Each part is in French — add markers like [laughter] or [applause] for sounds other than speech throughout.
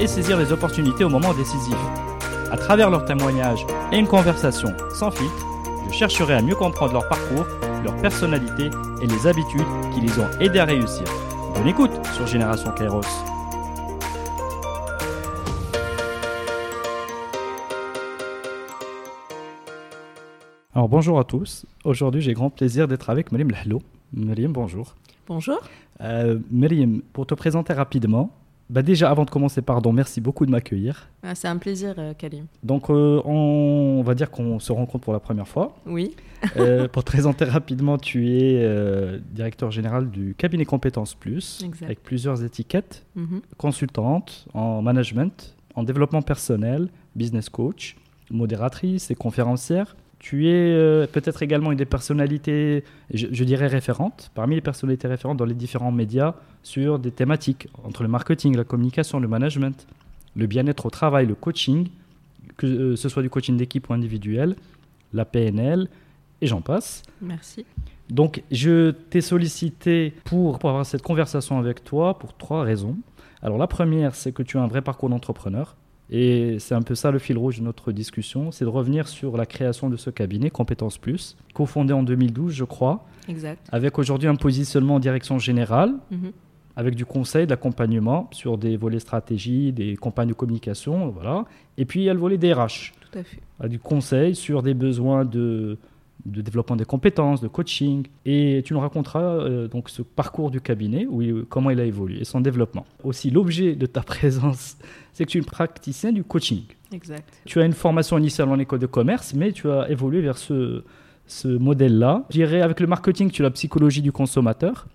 et saisir les opportunités au moment décisif. À travers leurs témoignages et une conversation sans filtre, je chercherai à mieux comprendre leur parcours, leur personnalité et les habitudes qui les ont aidés à réussir. Bonne écoute sur Génération Kairos. Alors bonjour à tous. Aujourd'hui, j'ai grand plaisir d'être avec Marim Lahlou. Marim, bonjour. Bonjour. Euh, pour te présenter rapidement, bah déjà avant de commencer, pardon, merci beaucoup de m'accueillir. Ah, c'est un plaisir, euh, Kalim. Donc euh, on, va dire qu'on se rencontre pour la première fois. Oui. Euh, [laughs] pour te présenter rapidement, tu es directeur général du cabinet Compétences Plus, Exact. avec plusieurs étiquettes, Mhm. consultante en management, en développement personnel, business coach, modératrice et conférencière. Tu es euh, peut-être également une des personnalités, je, je dirais référentes, parmi les personnalités référentes dans les différents médias sur des thématiques entre le marketing, la communication, le management, le bien-être au travail, le coaching, que euh, ce soit du coaching d'équipe ou individuel, la PNL, et j'en passe. Merci. Donc, je t'ai sollicité pour, pour avoir cette conversation avec toi pour trois raisons. Alors, la première, c'est que tu as un vrai parcours d'entrepreneur. Et c'est un peu ça le fil rouge de notre discussion, c'est de revenir sur la création de ce cabinet, Compétences Plus, cofondé en 2012, je crois, Exact. avec aujourd'hui un positionnement en direction générale, Mhm. avec du conseil, de l'accompagnement sur des volets stratégie, des campagnes de communication, voilà. Et puis, il y a le volet DRH, Tout à fait. à du conseil sur des besoins de, de développement des compétences, de coaching. Et tu nous raconteras euh, donc ce parcours du cabinet, où il- comment il a évolué et son développement. Aussi, l'objet de ta [laughs] présence, c'est que tu es une praticienne du coaching. Exact. Tu as une formation initiale en école de commerce, mais tu as évolué vers ce, ce modèle-là. Je dirais, avec le marketing, tu as la psychologie du consommateur.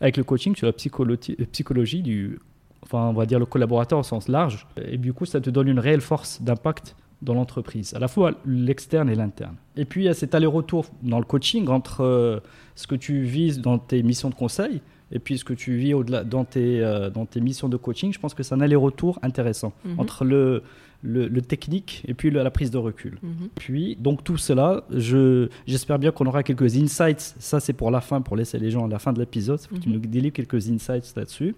Avec le coaching, tu as la psychologie, psychologie du, enfin, on va dire le collaborateur au sens large. Et du coup, ça te donne une réelle force d'impact dans l'entreprise, à la fois l'externe et l'interne. Et puis, il y a cet aller-retour dans le coaching entre euh, ce que tu vises dans tes missions de conseil et puis ce que tu vis au-delà dans tes, euh, dans tes missions de coaching. Je pense que c'est un aller-retour intéressant Mhm. entre le, le, le technique et puis le- la prise de recul. Mhm. Puis, donc tout cela, je, j'espère bien qu'on aura quelques insights. Ça, c'est pour la fin, pour laisser les gens à la fin de l'épisode. Il faut que tu Mhm. nous délivres quelques insights là-dessus.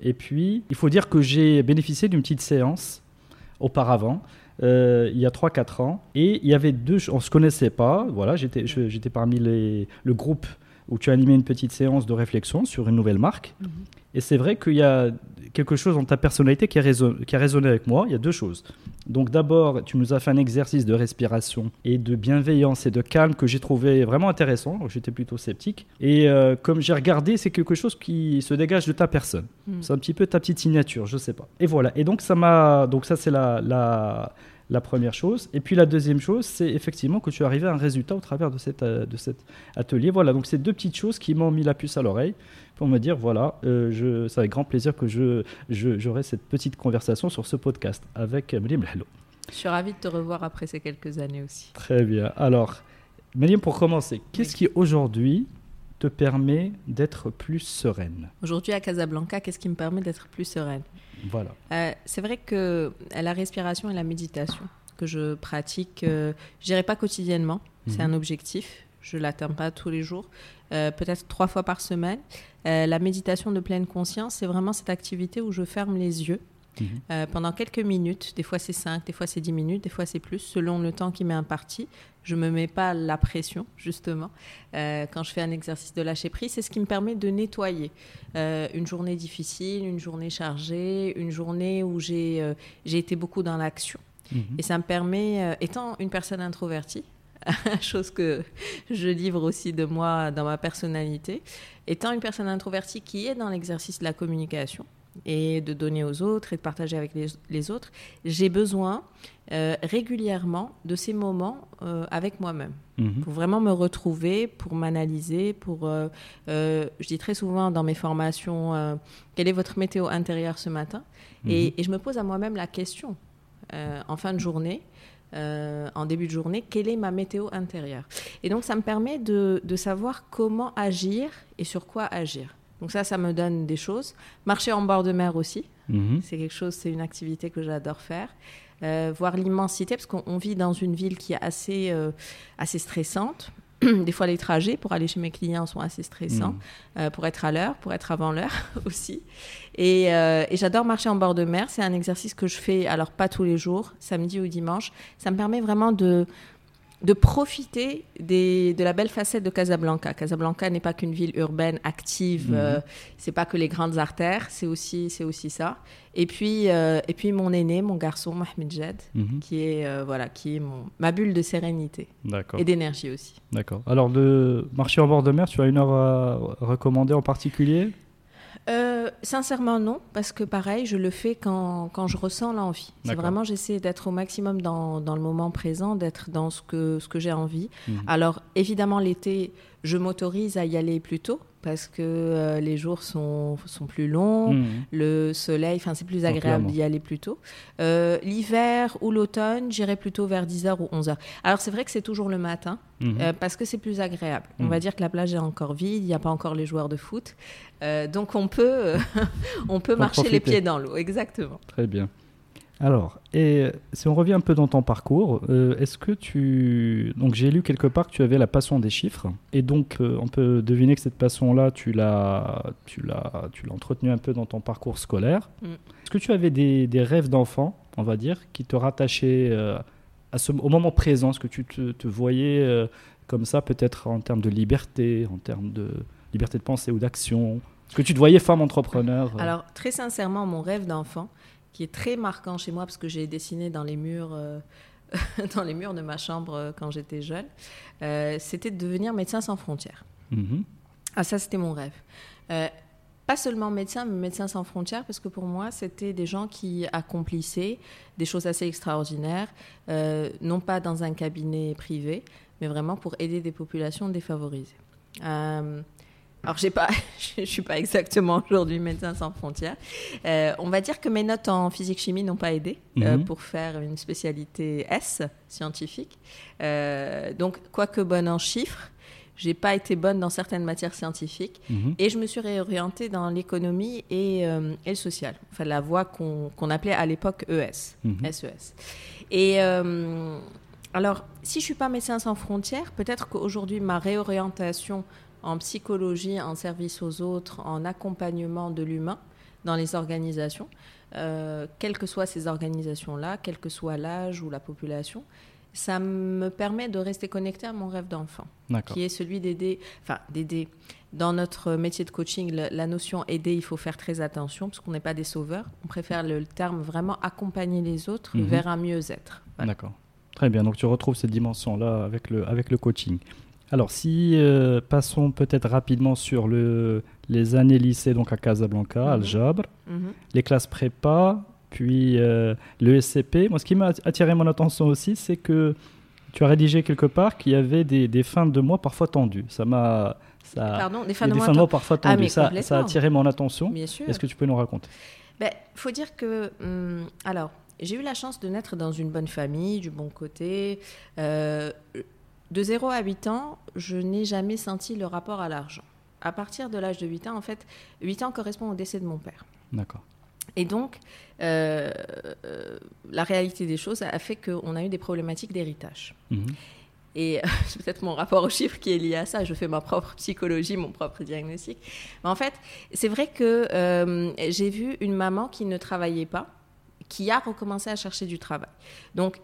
Et puis, il faut dire que j'ai bénéficié d'une petite séance auparavant, euh, il y a 3-4 ans. Et il y avait deux... On ne se connaissait pas. Voilà, j'étais parmi les, le groupe où tu as animé une petite séance de réflexion sur une nouvelle marque. Mhm. Et c'est vrai qu'il y a quelque chose dans ta personnalité qui a, résonné, qui a résonné avec moi. Il y a deux choses. Donc d'abord, tu nous as fait un exercice de respiration et de bienveillance et de calme que j'ai trouvé vraiment intéressant. J'étais plutôt sceptique. Et euh, comme j'ai regardé, c'est quelque chose qui se dégage de ta personne. Mhm. C'est un petit peu ta petite signature, je sais pas. Et voilà. Et donc ça m'a, donc ça c'est la, la la première chose. Et puis la deuxième chose, c'est effectivement que tu es arrivé à un résultat au travers de, cette, euh, de cet atelier. Voilà, donc c'est deux petites choses qui m'ont mis la puce à l'oreille pour me dire, voilà, euh, je, c'est avec grand plaisir que je, je- j'aurai cette petite conversation sur ce podcast avec Mrim Lalo. Je suis ravie de te revoir après ces quelques années aussi. Très bien. Alors, Mrim, pour commencer, qu'est-ce qui aujourd'hui te permet d'être plus sereine? Aujourd'hui à Casablanca, qu'est-ce qui me permet d'être plus sereine? Voilà. Euh, C'est vrai que euh, la respiration et la méditation que je pratique, euh, je dirais pas quotidiennement, c'est Mhm. un objectif. Je l'atteins pas tous les jours, euh, peut-être trois fois par semaine. La méditation de pleine conscience, c'est vraiment cette activité où je ferme les yeux Mhm. euh, pendant quelques minutes. Des fois c'est 5, des fois c'est 10 minutes, des fois c'est plus, selon le temps qui m'est imparti. Je me mets pas la pression, justement. Euh, quand je fais un exercice de lâcher prise, c'est ce qui me permet de nettoyer euh, une journée difficile, une journée chargée, une journée où j'ai été beaucoup dans l'action. Mhm. Et ça me permet, étant une personne introvertie, [laughs] chose que je livre aussi de moi dans ma personnalité, étant une personne introvertie qui est dans l'exercice de la communication et de donner aux autres et de partager avec les, les autres, j'ai besoin euh, régulièrement de ces moments euh, avec moi-même Mhm. pour vraiment me retrouver, pour m'analyser, pour... euh, je dis très souvent dans mes formations, quelle est votre météo intérieure ce matin? Et, et je me pose à moi-même la question, en fin de journée. en début de journée, quelle est ma météo intérieure? Et donc, ça me permet de, de savoir comment agir et sur quoi agir. Donc ça, ça me donne des choses. Marcher en bord de mer aussi, mhm. c'est quelque chose, c'est une activité que j'adore faire. Euh, voir l'immensité, parce qu'on vit dans une ville qui est assez, euh, assez stressante. [clears throat] Des fois, les trajets pour aller chez mes clients sont assez stressants, mhm. euh, pour être à l'heure, pour être avant l'heure [laughs] aussi. Et, et j'adore marcher en bord de mer. C'est un exercice que je fais, alors pas tous les jours, samedi ou dimanche. Ça me permet vraiment de, de profiter des, de la belle facette de Casablanca. Casablanca n'est pas qu'une ville urbaine active, mhm. euh, c'est pas que les grandes artères, c'est aussi, c'est aussi ça. Et puis, euh, et puis mon aîné, mon garçon, Mohamed Jed, mhm. qui est, euh, voilà, qui est mon, ma bulle de sérénité et d'énergie aussi. D'accord. Alors, de marcher en bord de mer, tu as une heure à recommander en particulier? Euh, sincèrement, non, parce que pareil, je le fais quand, quand je ressens l'envie. C'est vraiment, j'essaie d'être au maximum dans, dans, le moment présent, d'être dans ce que, ce que j'ai envie. Mhm. Alors, évidemment, l'été, je m'autorise à y aller plus tôt parce que euh, les jours sont, sont plus longs, mhm. le soleil, enfin c'est plus agréable d'y aller plus tôt. Euh, l'hiver ou l'automne, j'irai plutôt vers 10h ou 11h. Alors c'est vrai que c'est toujours le matin mhm. euh, parce que c'est plus agréable. On va dire que la plage est encore vide, il n'y a pas encore les joueurs de foot. donc on peut, [laughs] on peut marcher les pieds dans l'eau, exactement. Très bien. Alors, et si on revient un peu dans ton parcours, euh, est-ce que tu... Donc j'ai lu quelque part que tu avais la passion des chiffres, et donc euh, on peut deviner que cette passion-là, tu l'as, tu l'as, tu l'as entretenue un peu dans ton parcours scolaire. Mm. Est-ce que tu avais des, rêves d'enfant, on va dire, qui te rattachaient euh, à ce, au moment présent? Est-ce que tu te, voyais comme ça, peut-être en termes de liberté, en termes de liberté de pensée ou d'action? Est-ce que tu te voyais femme entrepreneur Alors, très sincèrement, mon rêve d'enfant, qui est très marquant chez moi parce que j'ai dessiné dans les murs. Euh, [laughs] dans les murs de ma chambre euh, quand j'étais jeune, euh, c'était de devenir médecin sans frontières. Mhm. Ah, ça, c'était mon rêve. pas seulement médecin, mais médecin sans frontières, parce que pour moi, c'était des gens qui accomplissaient des choses assez extraordinaires, non pas dans un cabinet privé, mais vraiment pour aider des populations défavorisées. Alors, j'ai pas, [laughs] je suis pas exactement aujourd'hui médecin sans frontières. Euh, on va dire que mes notes en physique-chimie n'ont pas aidé euh, mhm. pour faire une spécialité S scientifique. Euh, donc, quoique bonne en chiffres, j'ai pas été bonne dans certaines matières scientifiques mhm. et je me suis réorientée dans l'économie et, le social. Enfin, la voie qu'on appelait à l'époque ES, SES. Mhm. E et alors, si je suis pas médecin sans frontières, peut-être qu'aujourd'hui ma réorientation en psychologie, en service aux autres, en accompagnement de l'humain dans les organisations, euh, quelles que soient ces organisations-là, quel que soit l'âge ou la population, ça me permet de rester connecté à mon rêve d'enfant, qui est celui d'aider, enfin d'aider. Dans notre métier de coaching, la, notion aider, il faut faire très attention parce qu'on n'est pas des sauveurs. On préfère le, terme vraiment accompagner les autres mhm. vers un mieux-être. D'accord. Très bien. Donc tu retrouves cette dimension-là avec le, avec le coaching. Alors, si euh, passons peut-être rapidement sur le, les années lycée, donc à Casablanca, mm mhm. les classes prépa, puis euh, le SCP. Moi, ce qui m'a attiré mon attention aussi, c'est que tu as rédigé quelque part qu'il y avait des, des, fins de mois parfois tendues. Ça m'a. Ça, Pardon, des fins de, mois, parfois ah, tendues. ça, ça, a attiré mon attention. Est-ce que tu peux nous raconter? Il ben, faut dire que. Hum, alors, j'ai eu la chance de naître dans une bonne famille, du bon côté. Euh, de 0 à 8 ans, je n'ai jamais senti le rapport à l'argent. À partir de l'âge de 8 ans, en fait, 8 ans correspond au décès de mon père. D'accord. Et donc, euh, euh, la réalité des choses a fait qu'on a eu des problématiques d'héritage. Mhm. Et euh, [laughs] c'est peut-être mon rapport aux chiffres qui est lié à ça. Je fais ma propre psychologie, mon propre diagnostic. Mais en fait, c'est vrai que j'ai vu une maman qui ne travaillait pas, qui a recommencé à chercher du travail. Donc,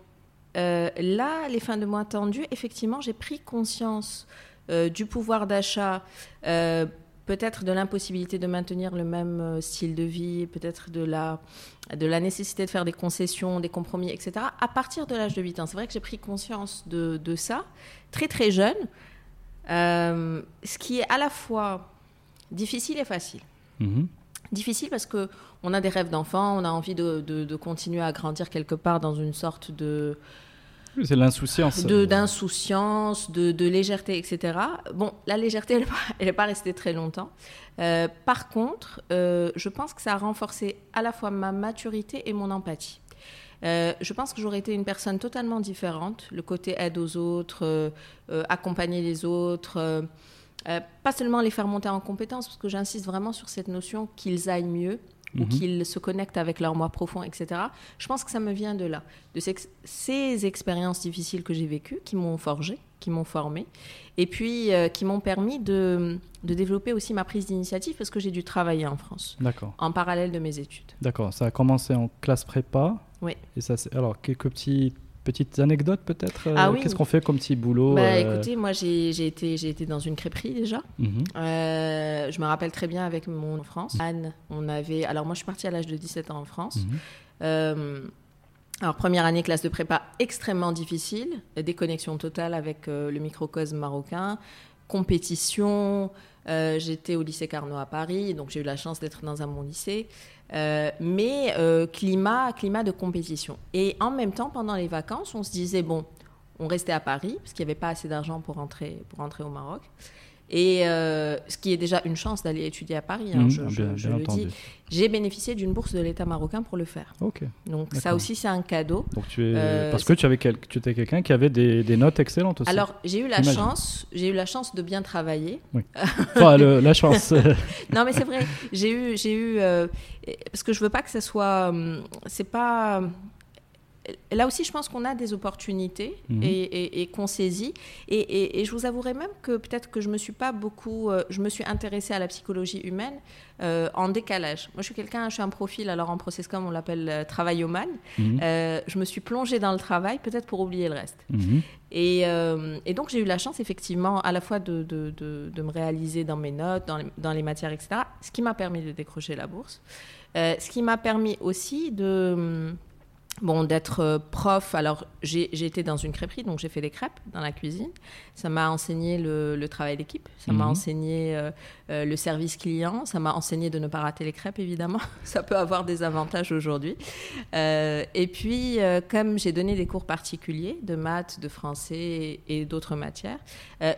euh, là, les fins de mois tendues, effectivement, j'ai pris conscience euh, du pouvoir d'achat, euh, peut-être de l'impossibilité de maintenir le même style de vie, peut-être de la, de la nécessité de faire des concessions, des compromis, etc., à partir de l'âge de 8 ans. C'est vrai que j'ai pris conscience de, de, ça très très jeune, ce qui est à la fois difficile et facile. Mm-hmm. Difficile parce que on a des rêves d'enfant, on a envie de, de, continuer à grandir quelque part dans une sorte de c'est l'insouciance. D'insouciance, de, de, légèreté, etc. Bon, la légèreté, elle n'est pas, restée très longtemps. Euh, par contre, euh, je pense que ça a renforcé à la fois ma maturité et mon empathie. je pense que j'aurais été une personne totalement différente. Le côté aide aux autres, accompagner les autres, pas seulement les faire monter en compétences, parce que j'insiste vraiment sur cette notion qu'ils aillent mieux ou mhm. qu'ils se connectent avec leur moi profond, etc. Je pense que ça me vient de là, de ces, expériences difficiles que j'ai vécues, qui m'ont forgé, qui m'ont formé, et puis euh, qui m'ont permis de, de, développer aussi ma prise d'initiative, parce que j'ai dû travailler en France, en parallèle de mes études. D'accord, ça a commencé en classe prépa. Oui. Et ça, alors, quelques petits Petites anecdotes peut-être euh, ah Qu'est-ce qu'on fait comme petit boulot bah, euh Écoutez, moi j'ai été, été dans une crêperie déjà. Mhm. Euh, je me rappelle très bien avec mon France. Anne, on avait. Alors moi je suis partie à l'âge de 17 ans en France. Mhm. alors première année classe de prépa extrêmement difficile, déconnexion totale avec le microcosme marocain, compétition. J'étais au lycée Carnot à Paris, donc j'ai eu la chance d'être dans un bon lycée. Euh, mais euh, climat, climat de compétition. Et en même temps, pendant les vacances, on se disait, bon, on restait à Paris, parce qu'il n'y avait pas assez d'argent pour rentrer, pour rentrer au Maroc. Et euh, ce qui est déjà une chance d'aller étudier à Paris, hein, mmh, je, le dis. J'ai bénéficié d'une bourse de l'État marocain pour le faire. Donc ça aussi, c'est un cadeau. Donc tu es... Euh, parce que tu, avais quel... tu étais quelqu'un qui avait des, des, notes excellentes aussi. Alors j'ai eu la chance, j'ai eu la chance de bien travailler. Oui. enfin, la chance. [laughs] non mais c'est vrai, j'ai eu, j'ai eu, euh, parce que je veux pas que ce soit, hum, c'est pas là aussi, je pense qu'on a des opportunités mhm. et, qu'on saisit. Et, je vous avouerai même que peut-être que je me suis pas beaucoup, euh, je me suis intéressée à la psychologie humaine euh, en décalage. Moi, je suis quelqu'un, je suis un profil, alors en comme on l'appelle euh, travail man. Mhm. je me suis plongée dans le travail, peut-être pour oublier le reste. Mhm. Et, donc, j'ai eu la chance, effectivement, à la fois de, de, me réaliser dans mes notes, dans les, dans les matières, etc., ce qui m'a permis de décrocher la bourse. ce qui m'a permis aussi de Bon, d'être euh, prof, alors j'ai été dans une crêperie, donc j'ai fait des crêpes dans la cuisine. Ça m'a enseigné le, travail d'équipe, ça m'a mhm. enseigné euh, euh, le service client, ça m'a enseigné de ne pas rater les crêpes, évidemment. [laughs] ça peut avoir des avantages aujourd'hui. et puis, comme j'ai donné des cours particuliers de maths, de français et, d'autres matières,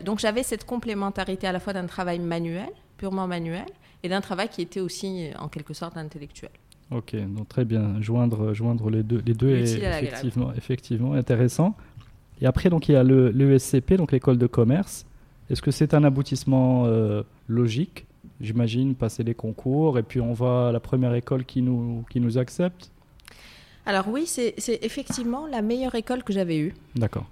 donc j'avais cette complémentarité à la fois d'un travail manuel, purement manuel, et d'un travail qui était aussi en quelque sorte intellectuel. Ok, donc très bien. Joindre, joindre les deux, les deux est effectivement, effectivement intéressant. Et après, donc il y a l'ESCP, donc l'école de commerce. Est-ce que c'est un aboutissement euh, logique? J'imagine passer les concours et puis on va à la première école qui nous, qui nous accepte? Alors oui, c'est effectivement la meilleure école que j'avais eue. D'accord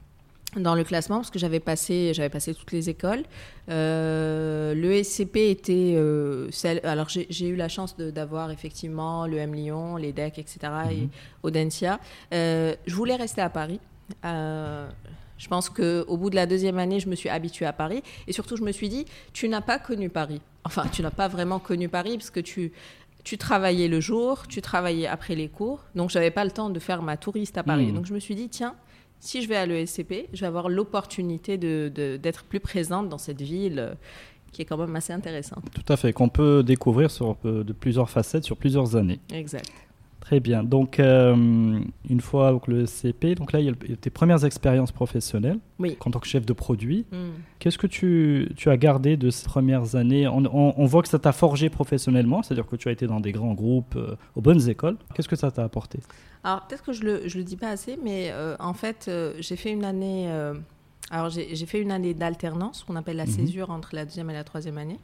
dans le classement parce que j'avais passé, j'avais passé toutes les écoles. Euh, le SCP était euh, celle. Alors j'ai eu la chance d'avoir effectivement le M Lyon, les DEC, etc. et mhm. Audencia. Euh, je voulais rester à Paris. je pense qu'au bout de la deuxième année, je me suis habituée à Paris. Et surtout, je me suis dit, tu n'as pas connu Paris. Enfin, tu n'as pas vraiment connu Paris parce que tu, tu travaillais le jour, tu travaillais après les cours. Donc, j'avais pas le temps de faire ma touriste à Paris. Mhm. Donc, je me suis dit, tiens, si je vais à l'ESCP, je vais avoir l'opportunité d'être de, plus présente dans cette ville euh, qui est quand même assez intéressante. Tout à fait, qu'on peut découvrir sur, euh, de plusieurs facettes sur plusieurs années. Exact. Très bien. Donc, euh, une fois donc, le CP, donc là, il y a tes premières expériences professionnelles oui. en tant que chef de produit. Hmm. Qu'est-ce que tu, tu, as gardé de ces premières années? On, on, voit que ça t'a forgé professionnellement, c'est-à-dire que tu as été dans des grands groupes, euh, aux bonnes écoles. Qu'est-ce que ça t'a apporté? Alors, peut-être que je ne le, je le dis pas assez, mais euh, en fait, j'ai fait une année alors, j'ai fait une année d'alternance, qu'on appelle la mhm. césure entre la deuxième et la troisième année.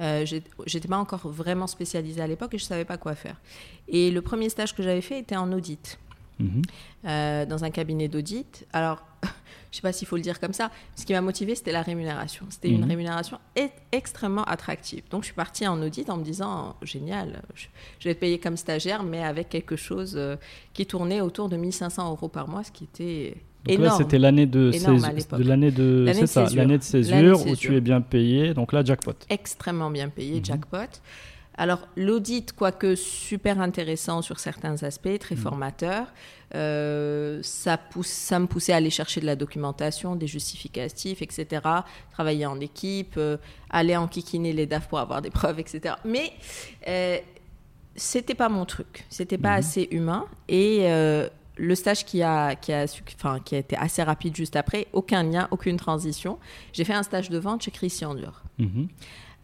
Euh, J'étais pas encore vraiment spécialisée à l'époque et je savais pas quoi faire. Et le premier stage que j'avais fait était en audit, mhm. euh, dans un cabinet d'audit. Alors, [laughs] je sais pas s'il faut le dire comme ça. Ce qui m'a motivé, c'était la rémunération. C'était une mhm. rémunération extrêmement attractive. Donc, je suis partie en audit en me disant génial, je, vais être payée comme stagiaire, mais avec quelque chose euh, qui tournait autour de 1500 euros par mois, ce qui était donc là, c'était l'année de, de l'année de, c'est ça, l'année de césure où tu es bien payé. Donc là, jackpot. Extrêmement bien payé, mhm. jackpot. Alors l'audit, quoique super intéressant sur certains aspects, très mhm. formateur, euh, ça, pousse, ça me poussait à aller chercher de la documentation, des justificatifs, etc. Travailler en équipe, euh, aller enquiquiner les DAF pour avoir des [laughs] preuves, etc. Mais euh, c'était pas mon truc, c'était pas mhm. assez humain et euh, le stage qui a, qui, a, enfin, qui a été assez rapide juste après, aucun lien, aucune transition. J'ai fait un stage de vente chez Christian Dior. Mhm.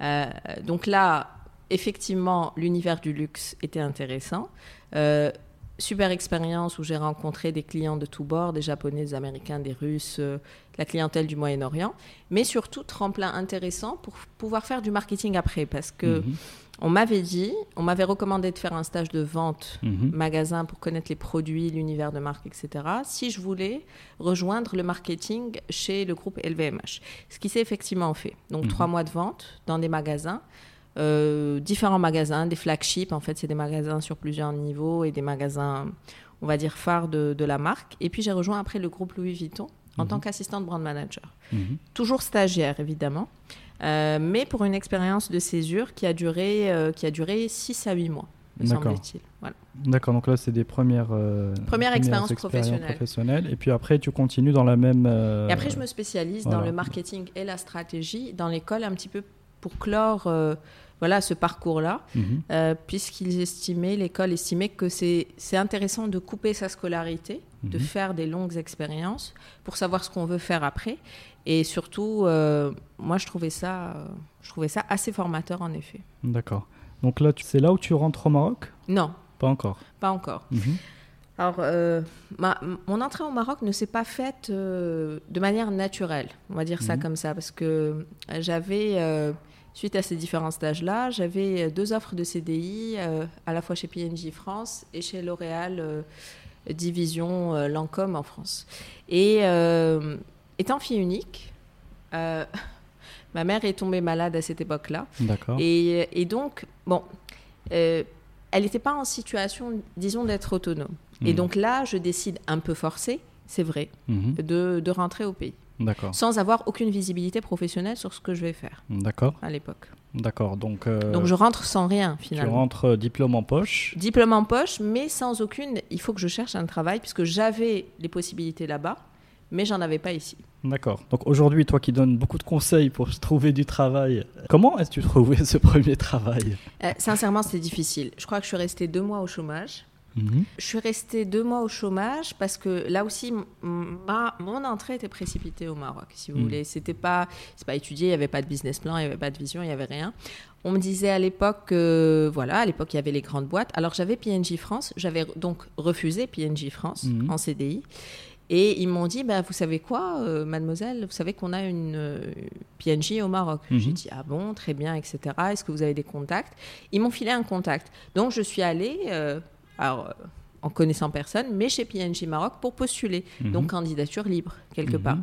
Euh, donc là, effectivement, l'univers du luxe était intéressant. Euh, super expérience où j'ai rencontré des clients de tous bords, des Japonais, des Américains, des Russes, euh, la clientèle du Moyen-Orient, mais surtout tremplin intéressant pour pouvoir faire du marketing après, parce que Mhm. On m'avait dit, on m'avait recommandé de faire un stage de vente Mhm. magasin pour connaître les produits, l'univers de marque, etc. Si je voulais rejoindre le marketing chez le groupe LVMH, ce qui s'est effectivement fait. Donc Mhm. trois mois de vente dans des magasins. euh, différents magasins, des flagships, en fait, c'est des magasins sur plusieurs niveaux et des magasins, on va dire, phares de, de la marque. Et puis j'ai rejoint après le groupe Louis Vuitton en Mhm. tant qu'assistante brand manager. Toujours stagiaire, évidemment, euh, mais pour une expérience de césure qui a duré, euh, qui a duré 6 à 8 mois, me D'accord. semble-t-il. Voilà. D'accord, donc là, c'est des premières, euh, Première expérience expériences professionnelle. professionnelles. Et puis après, tu continues dans la même. Et après, je me spécialise dans le marketing et la stratégie dans l'école un petit peu pour clore voilà, ce parcours-là, euh, puisqu'ils estimaient, l'école estimait que c'est c'est intéressant de couper sa scolarité, de Mhm. faire des longues expériences pour savoir ce qu'on veut faire après. Et surtout, euh, moi, je trouvais, ça, euh, je trouvais ça assez formateur, en effet. D'accord. Donc là, tu- c'est là où tu rentres au Maroc? Non, Pas encore. pas encore. Mhm. Alors, euh, ma- mon entrée au Maroc ne s'est pas faite euh, de manière naturelle, on va dire ça Mhm. comme ça, parce que j'avais, euh, suite à ces différents stages-là, j'avais deux offres de CDI, à la fois chez PNJ France et chez L'Oréal, division Lancôme en France. Et étant fille unique, euh, [laughs] ma mère est tombée malade à cette époque-là. D'accord. Et, et donc, bon, euh, elle n'était pas en situation, disons, d'être autonome. Et Mhm. donc là, je décide un peu forcée, c'est vrai, Mhm. de, de rentrer au pays, D'accord. sans avoir aucune visibilité professionnelle sur ce que je vais faire D'accord. à l'époque. D'accord. Donc, euh, Donc je rentre sans rien, tu finalement. rentres euh, diplôme en poche. Diplôme en poche, mais sans aucune. Il faut que je cherche un travail, puisque j'avais les possibilités là-bas, mais j'en avais pas ici. D'accord. Donc aujourd'hui, toi qui donnes beaucoup de conseils pour [laughs] trouver du travail, comment est-ce que tu trouvais ce [laughs] premier travail? Euh, sincèrement, c'était difficile. Je crois que je suis restée deux mois au chômage. Mhm. Je suis restée deux mois au chômage parce que là aussi, ma, mon entrée était précipitée au Maroc, si vous Mm. voulez. C'était pas, pas étudié, il n'y avait pas de business plan, il n'y avait pas de vision, il n'y avait rien. On me disait à l'époque que, voilà, à l'époque, il y avait les grandes boîtes. Alors j'avais PNJ France, j'avais donc refusé PNJ France Mhm. en CDI. Et ils m'ont dit, bah, vous savez quoi, euh, mademoiselle, vous savez qu'on a une euh, PNJ au Maroc. Mhm. J'ai dit, ah bon, très bien, etc. Est-ce que vous avez des contacts? Ils m'ont filé un contact. Donc je suis allée, euh, alors, euh, en connaissant personne, mais chez PNJ Maroc pour postuler. Mhm. Donc candidature libre, quelque Mhm. part.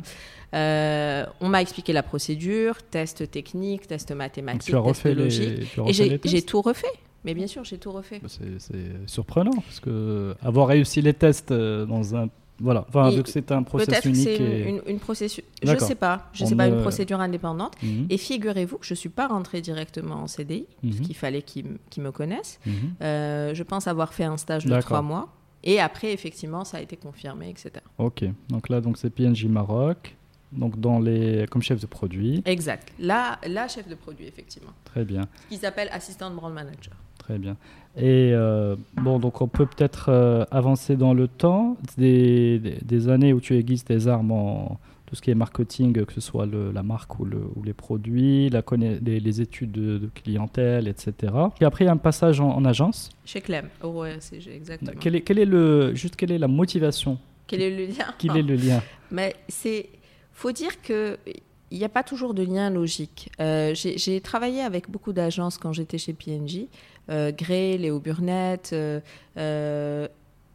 Euh, on m'a expliqué la procédure, test technique, test mathématique, tu as test logique. les, tu as Et j'ai tout refait. Mais bien sûr, j'ai tout refait. Bah, C'est surprenant parce que avoir réussi les tests dans un voilà, enfin, vu que c'est un process Peut-être que unique. c'est et- une, une procédure. Je D'accord. sais pas. Je On sais pas, une procédure indépendante. Mhm. Et figurez-vous que je suis pas rentrée directement en CDI, parce Mhm. qu'il fallait qu'ils me connaissent. Mhm. Euh, je pense avoir fait un stage de trois mois. Et après, effectivement, ça a été confirmé, etc. Ok, donc là, donc c'est PNJ Maroc, donc dans les comme chef de produit. Exact. Là, là, chef de produit, effectivement. Très bien, Ce qu'ils appellent assistant brand manager. très bien. Et euh, bon, donc on peut peut-être euh, avancer dans le temps des, des, des années où tu aiguises tes armes en tout ce qui est marketing, que ce soit le- la marque ou, le- ou les produits, la les, les études de, de clientèle, etc. Et après, il y a un passage en, en agence. Chez Clem, au RCG, exactement. Quel est, quel est le, juste quelle est la motivation Quel est le lien Quel est le lien? Mais c'est, faut dire que il n'y a pas toujours de lien logique. Euh, j'ai travaillé avec beaucoup d'agences quand j'étais chez PNJ, Gray, Léo Burnett, euh, euh,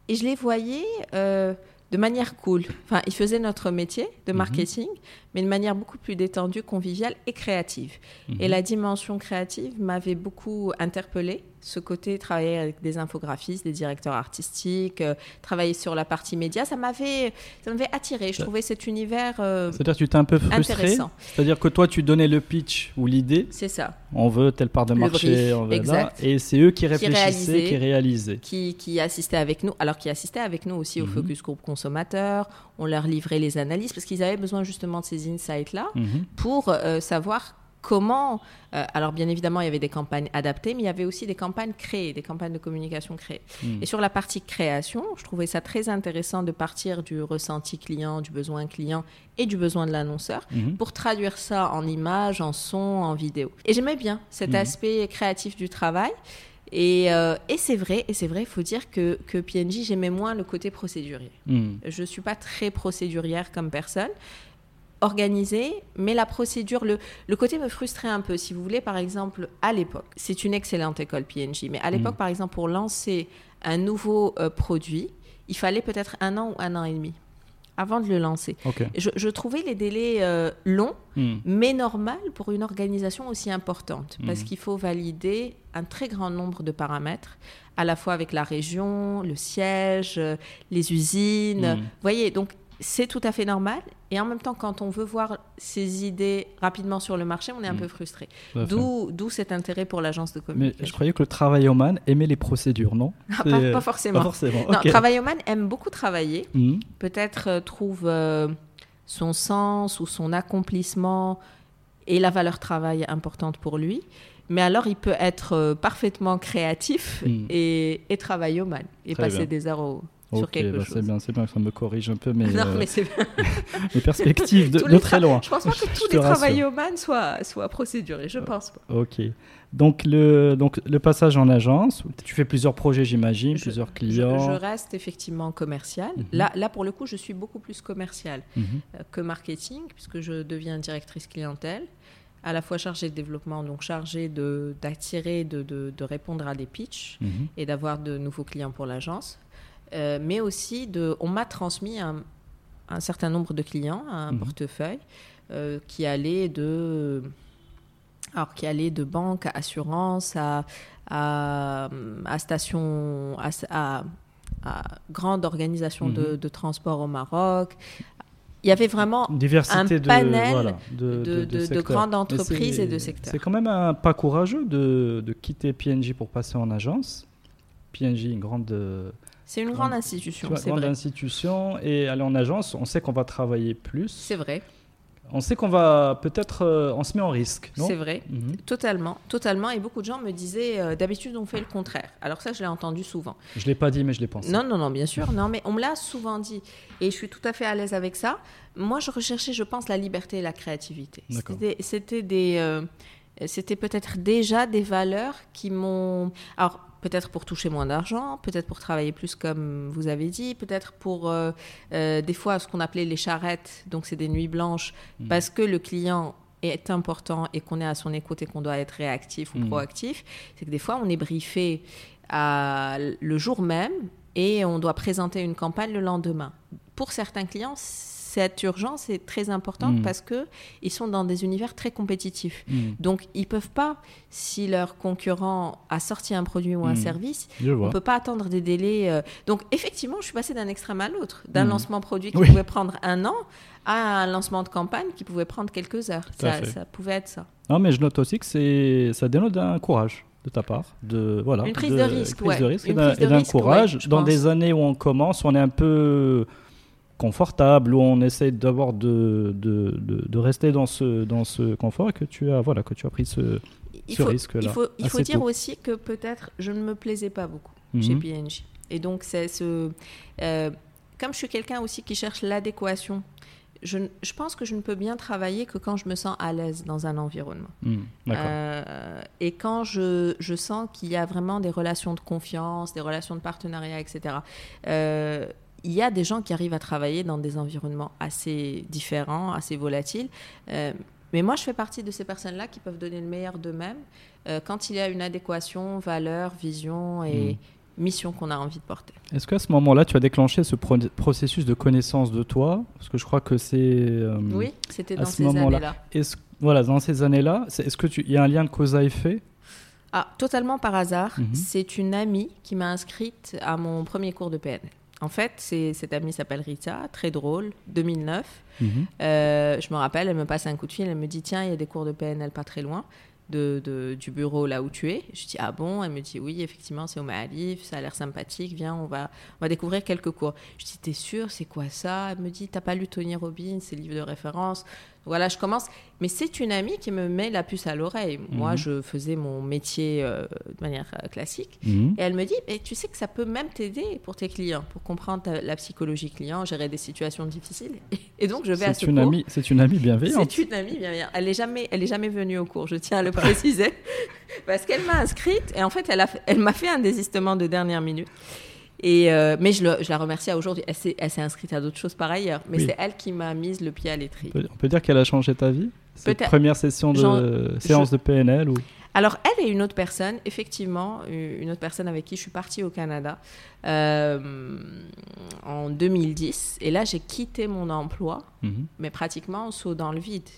et je les voyais euh, de manière cool. Enfin, ils faisaient notre métier de Mhm. marketing, mais de manière beaucoup plus détendue, conviviale et créative. Et Mhm. la dimension créative m'avait beaucoup interpellée. Ce côté, travailler avec des infographistes, des directeurs artistiques, euh, travailler sur la partie média, ça m'avait, ça m'avait attiré. Je Ça- trouvais cet univers euh, C'est-à-dire que tu t'es un peu frustré. C'est-à-dire que toi, tu donnais le pitch ou l'idée, C'est ça. on veut telle part de Le marché, brief, on veut là, exact. et c'est eux qui réfléchissaient, qui réalisaient. Qui, qui assistait avec nous, alors qui assistait avec nous aussi au Mhm. focus group consommateur. On leur livrait les analyses parce qu'ils avaient besoin justement de ces insights-là Mhm. pour euh, savoir comment. euh, alors, bien évidemment, il y avait des campagnes adaptées, mais il y avait aussi des campagnes créées, des campagnes de communication créées. Mhm. Et sur la partie création, je trouvais ça très intéressant de partir du ressenti client, du besoin client et du besoin de l'annonceur Mhm. pour traduire ça en images, en son, en vidéo. Et j'aimais bien cet Mhm. aspect créatif du travail. Et, euh, et c'est vrai, et c'est vrai, il faut dire que, que PNJ, j'aimais moins le côté procédurier. Hmm. Je ne suis pas très procédurière comme personne, organisée, mais la procédure, le, le côté me frustrait un peu. Si vous voulez, par exemple, à l'époque, c'est une excellente école PNJ, mais à l'époque, Mm. par exemple, pour lancer un nouveau euh, produit, il fallait peut-être un an ou un an et demi avant de le lancer. Je, je trouvais les délais euh, longs, Hmm. mais normal pour une organisation aussi importante, parce Mhm. qu'il faut valider un très grand nombre de paramètres, à la fois avec la région, le siège, euh, les usines. Vous voyez, donc c'est tout à fait normal. Et en même temps, quand on veut voir ces idées rapidement sur le marché, on est un Mhm. peu frustré. D'où cet intérêt pour l'agence de Mais communication. je croyais que le travailloman aimait les procédures, non Ah, C'est- pas, pas forcément. Pas forcément. Non, ok. Travailloman aime beaucoup travailler. Hmm. peut-être euh, trouve euh, son sens ou son accomplissement et la valeur travail importante pour lui. Mais alors, il peut être euh, parfaitement créatif Mm. et, et travaillomane et Très passer bien. des heures au- sur Ok, quelque bah, chose. c'est bien, c'est bien que ça me corrige un peu mes, non, euh, mais c'est mes [laughs] perspectives de, de très loin. Je pense pas que [laughs] tous les rassure. travaillomanes soient, soient procédurés. Je pense pas. Ok. Donc le, donc le passage en agence, tu fais plusieurs projets, j'imagine, plusieurs clients. je reste effectivement commercial. Mhm. Là, là, pour le coup, je suis beaucoup plus commercial. Mhm. euh, que marketing, puisque je deviens directrice clientèle, à la fois chargée de développement, donc chargée de- d'attirer, de, de, de répondre à des pitchs Mhm. et d'avoir de nouveaux clients pour l'agence, Euh, mais aussi de, on m'a transmis un, un certain nombre de clients, un Mhm. portefeuille euh, qui allait de alors qui allait de banque à assurance à, à, à station à, à- à grande organisation de, Mhm. de transport au Maroc. Il y avait vraiment Une diversité un de, panel voilà, de, grandes entreprises et de secteurs. C'est quand même un pas courageux de, de quitter PNJ pour passer en agence. PNJ, une grande, euh, C'est une grande- grande institution, c'est grande vrai. institution et aller en agence, on sait qu'on va travailler plus. C'est vrai, On sait qu'on va peut-être, euh, on se met en risque, c'est vrai. Mhm. Totalement, totalement. Et beaucoup de gens me disaient, euh, d'habitude, on fait le contraire. Alors ça, je l'ai entendu souvent. Je l'ai pas dit, mais je l'ai pensé. Non, non, non, bien sûr. Non, mais on me l'a souvent dit. Et je suis tout à fait à l'aise avec ça. Moi, je recherchais, je pense, la liberté et la créativité. C'était des... euh, c'était peut-être déjà des valeurs qui m'ont... Alors, peut-être pour toucher moins d'argent, peut-être pour travailler plus comme vous avez dit, peut-être pour euh, euh, des fois ce qu'on appelait les charrettes, donc c'est des nuits blanches, Mhm. parce que le client est important et qu'on est à son écoute et qu'on doit être réactif ou Mhm. proactif, c'est que des fois on est briefé à le jour même et on doit présenter une campagne le lendemain. Pour certains clients, cette urgence est très importante Mhm. parce que ils sont dans des univers très compétitifs. Mhm. Donc ils peuvent pas, si leur concurrent a sorti un produit ou un Mhm. service, on peut pas attendre des délais. euh, Donc effectivement, je suis passée d'un extrême à l'autre, d'un lancement produit qui Oui. pouvait prendre un an à un lancement de campagne qui pouvait prendre quelques heures. Ça, pouvait être ça. Non, mais je note aussi que c'est, ça dénote d'un courage de ta part, de voilà, Une prise de risque, prise ouais. de risque Une et d'un, prise ouais, courage. Dans pense. des années où on commence, on est un peu confortable, où on essaie d'avoir de, de, de, de rester dans ce, dans ce confort et que tu as, voilà, que tu as pris ce, Il ce risque-là. il faut, il faut assez dire tôt. aussi que peut-être je ne me plaisais pas beaucoup chez Mhm. PNJ. Et donc, c'est ce. euh, comme je suis quelqu'un aussi qui cherche l'adéquation, je, je pense que je ne peux bien travailler que quand je me sens à l'aise dans un environnement. Mhm. Euh, et quand je, je sens qu'il y a vraiment des relations de confiance, des relations de partenariat, etc. Euh, il y a des gens qui arrivent à travailler dans des environnements assez différents, assez volatiles. Euh, mais moi, je fais partie de ces personnes-là qui peuvent donner le meilleur d'eux-mêmes euh, quand il y a une adéquation, valeur, vision et mission qu'on a envie de porter. Est-ce qu'à ce moment-là, tu as déclenché ce pro- processus de connaissance de toi? Parce que je crois que c'est. euh, Oui, c'était dans ce ces années-là. Voilà, dans ces années-là, est-ce que tu, il y a un lien de cause à effet? Ah, totalement par hasard. Mhm. C'est une amie qui m'a inscrite à mon premier cours de PNL. En fait, c'est, cette amie s'appelle Rita, très drôle, 2009. Mhm. Euh, je me rappelle, elle me passe un coup de fil, elle me dit Tiens, il y a des cours de PNL pas très loin de, de- du bureau là où tu es. Je dis Ah bon? Elle me dit Oui, effectivement, c'est au Maalif, ça a l'air sympathique, viens, on va, on va découvrir quelques cours. Je dis T'es sûr C'est quoi ça? Elle me dit T'as pas lu Tony Robbins, ses livres de référence? Voilà, je commence. Mais c'est une amie qui me met la puce à l'oreille. Moi, Mhm. je faisais mon métier euh, de manière euh, classique. Mhm. Et elle me dit, mais tu sais que ça peut même t'aider pour tes clients, pour comprendre ta- la psychologie client, gérer des situations difficiles. [laughs] Et donc, je vais à ce C'est une cours. amie, c'est une amie bienveillante. C'est une amie, bien, bien. Elle est jamais, elle est jamais venue au cours. Je tiens à le préciser. [laughs] Parce qu'elle m'a inscrite et en fait, elle, a, elle m'a fait un désistement de dernière minute. Et euh, mais je, le, je, la remercie à aujourd'hui. Elle s'est, inscrite à d'autres choses par ailleurs, mais Oui. c'est elle qui m'a mise le pied à l'étrier. On peut, on peut dire qu'elle a changé ta vie? Cette Peut-être. première session de séance de PNL ou? Alors, elle et une autre personne, effectivement, une autre personne avec qui je suis partie au Canada euh, en 2010. Et là, j'ai quitté mon emploi, Mhm, mais pratiquement en saut dans le vide.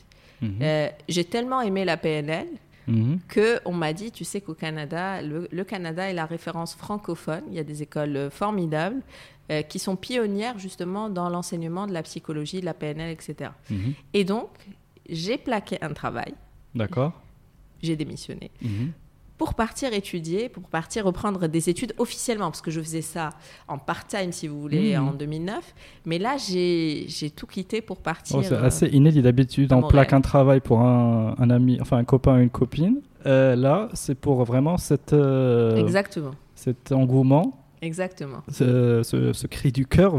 mhm, Euh, j'ai tellement aimé la PNL mhm. que on m'a dit, tu sais qu'au Canada, le, le Canada est la référence francophone. Il y a des écoles euh, formidables euh, qui sont pionnières justement dans l'enseignement de la psychologie, de la PNL, etc. Mhm. Et donc, j'ai plaqué un travail, D'accord. j'ai démissionné Mhm. Pour partir étudier, pour partir reprendre des études officiellement, parce que je faisais ça en part-time, si vous voulez, Mhm. en 2009. Mais là, j'ai tout quitté pour partir. Oh, c'est euh, assez inédit d'habitude. On plaque un travail pour un, un ami, enfin un copain ou une copine. Euh, là, c'est pour vraiment cette, euh, Exactement, cet engouement, exactement. ce, ce- ce cri du cœur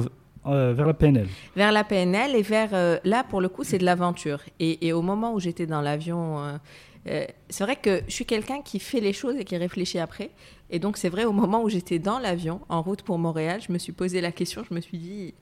euh, vers la PNL. Vers la PNL et vers... euh, là, pour le coup, c'est de l'aventure. Et, et au moment où j'étais dans l'avion... euh, euh, c'est vrai que je suis quelqu'un qui fait les choses et qui réfléchit après. Et donc, c'est vrai, au moment où j'étais dans l'avion, en route pour Montréal, je me suis posé la question, je me suis dit,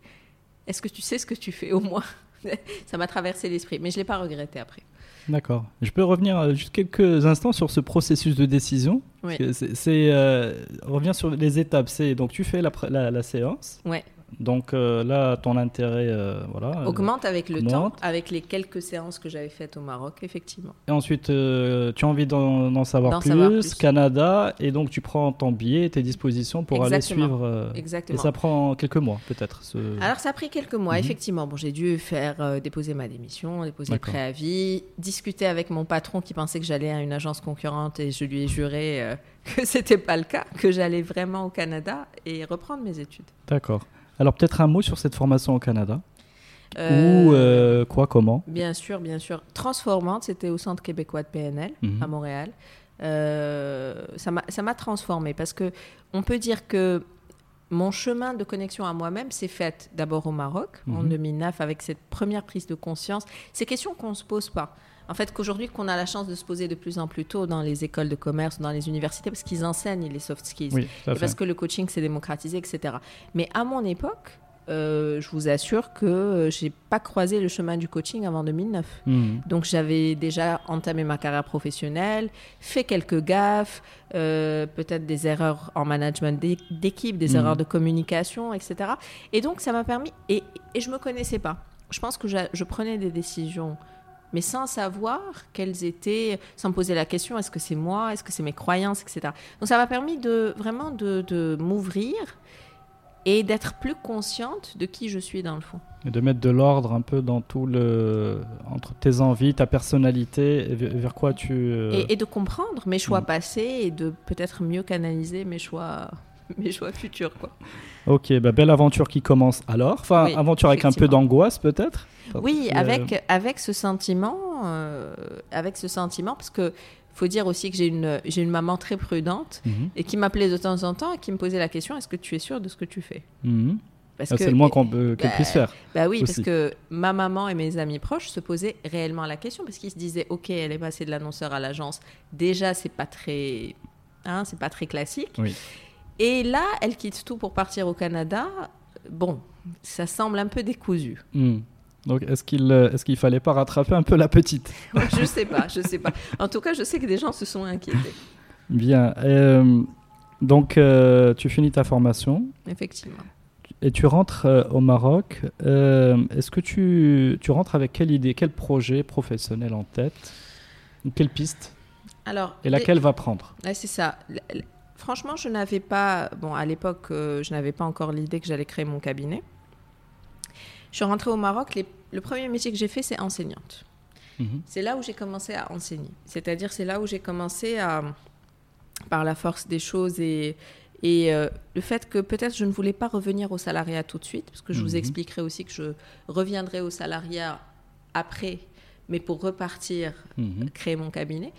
est-ce que tu sais ce que tu fais au moins? [laughs] Ça m'a traversé l'esprit, mais je ne l'ai pas regretté après. D'accord. Je peux revenir euh, juste quelques instants sur ce processus de décision. Oui. C'est, euh, on revient sur les étapes. C'est donc tu fais la, pr- la, la séance. Ouais. Donc euh, là, ton intérêt, euh, voilà. euh, Augmente avec le augmente. temps, avec les quelques séances que j'avais faites au Maroc, effectivement. Et ensuite, euh, tu as envie d'en, savoir, plus, savoir plus. Canada, et donc tu prends ton billet et tes dispositions pour aller Exactement. suivre. euh, et Exactement. ça prend quelques mois, peut-être. Ce... Alors ça a pris quelques mois, Mhm. effectivement. Bon, j'ai dû faire déposer ma démission, déposer le préavis, discuter avec mon patron qui pensait que j'allais à une agence concurrente et je lui ai juré [laughs] que c'était pas le cas, que j'allais vraiment au Canada et reprendre mes études. D'accord. Alors peut-être un mot sur cette formation au Canada. Euh, Ou euh, quoi, comment Bien sûr, bien sûr. Transformante, c'était au Centre québécois de PNL Mhm. à Montréal. Euh, ça m'a transformée parce que on peut dire que mon chemin de connexion à moi-même s'est fait d'abord au Maroc en Mhm. 2009 avec cette première prise de conscience. Ces questions qu'on ne se pose pas. En fait, qu'aujourd'hui, qu'on a la chance de se poser de plus en plus tôt dans les écoles de commerce, dans les universités, parce qu'ils enseignent les soft skills. Oui, Et parce que le coaching s'est démocratisé, etc. Mais à mon époque, euh, je vous assure que euh, j'ai pas croisé le chemin du coaching avant 2009. Mhm. Donc j'avais déjà entamé ma carrière professionnelle, fait quelques gaffes, euh, peut-être des erreurs en management d'é- d'équipe, des Mhm. erreurs de communication, etc. Et donc ça m'a permis, et, et je me connaissais pas. Je pense que je prenais des décisions, mais sans savoir quelles étaient, sans poser la question, est-ce que c'est moi, est-ce que c'est mes croyances, etc. Donc ça m'a permis de vraiment de, de m'ouvrir et d'être plus consciente de qui je suis dans le fond. Et de mettre de l'ordre un peu dans tout le. entre tes envies, ta personnalité, et vers quoi tu. euh, et, et de comprendre mes choix Mm. passés et de peut-être mieux canaliser mes choix, [laughs] mes choix futurs. Quoi. Ok, bah, belle aventure qui commence alors. Enfin, Oui, aventure avec un peu d'angoisse peut-être Oui, euh, avec, avec ce sentiment, euh, avec ce sentiment, parce que faut dire aussi que j'ai une, j'ai une maman très prudente mhm, et qui m'appelait de temps en temps et qui me posait la question est-ce que tu es sûre de ce que tu fais? Mhm. parce Ah, que C'est le moins qu'on peut- qu'elle bah, puisse faire. Bah oui, aussi. parce que ma maman et mes amis proches se posaient réellement la question parce qu'ils se disaient ok, elle est passée de l'annonceur à l'agence. Déjà, c'est pas très, hein, c'est pas très classique. Oui. Et là, elle quitte tout pour partir au Canada. Bon, ça semble un peu décousu. Hmm. Donc, est-ce qu'il euh, qu'il fallait pas rattraper un peu la petite [laughs] je sais pas, je sais pas. En tout cas, je sais que des gens se sont inquiétés. Bien. euh, donc, euh, tu finis ta formation Effectivement. et tu rentres euh, au Maroc. Est-ce que tu, tu rentres avec quelle idée, quel projet professionnel en tête? Quelle piste? Alors, Et laquelle va prendre? C'est ça. Franchement, je n'avais pas. Bon, à l'époque, euh, je n'avais pas encore l'idée que j'allais créer mon cabinet. Je suis rentrée au Maroc. les- Le premier métier que j'ai fait, c'est enseignante. Mhm. C'est là où j'ai commencé à enseigner. C'est-à-dire, c'est là où j'ai commencé à, par la force des choses et, et euh, le fait que peut-être je ne voulais pas revenir au salariat tout de suite, parce que je vous Mhm. expliquerai aussi que je reviendrai au salariat après, mais pour repartir Mhm. créer mon cabinet.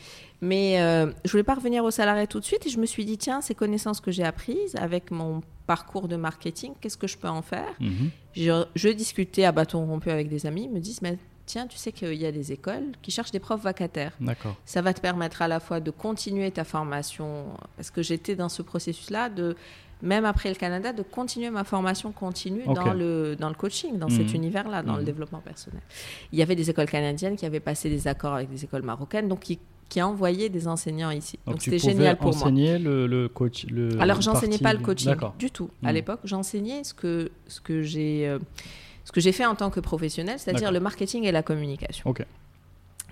Mais euh, je voulais pas revenir au salariat tout de suite et je me suis dit, tiens, ces connaissances que j'ai apprises avec mon parcours de marketing, qu'est-ce que je peux en faire? Mhm. je, je discutais à bâton rompu avec des amis, ils me disent, mais tiens, tu sais qu'il y a des écoles qui cherchent des profs vacataires. D'accord. Ça va te permettre à la fois de continuer ta formation, parce que j'étais dans ce processus-là, de même après le Canada, de continuer ma formation continue dans, le, dans le coaching, dans Mhm. cet univers-là, dans le Mhm. développement personnel. Il y avait des écoles canadiennes qui avaient passé des accords avec des écoles marocaines, donc qui, qui envoyaient des enseignants ici. Donc, c'était génial pour moi. enseigner le, le coach. Le, Alors, j'enseignais pas le coaching du tout à Mm. l'époque. J'enseignais ce que, ce que j'ai euh, ce que j'ai fait en tant que professionnel, c'est-à-dire le marketing et la communication. Ok.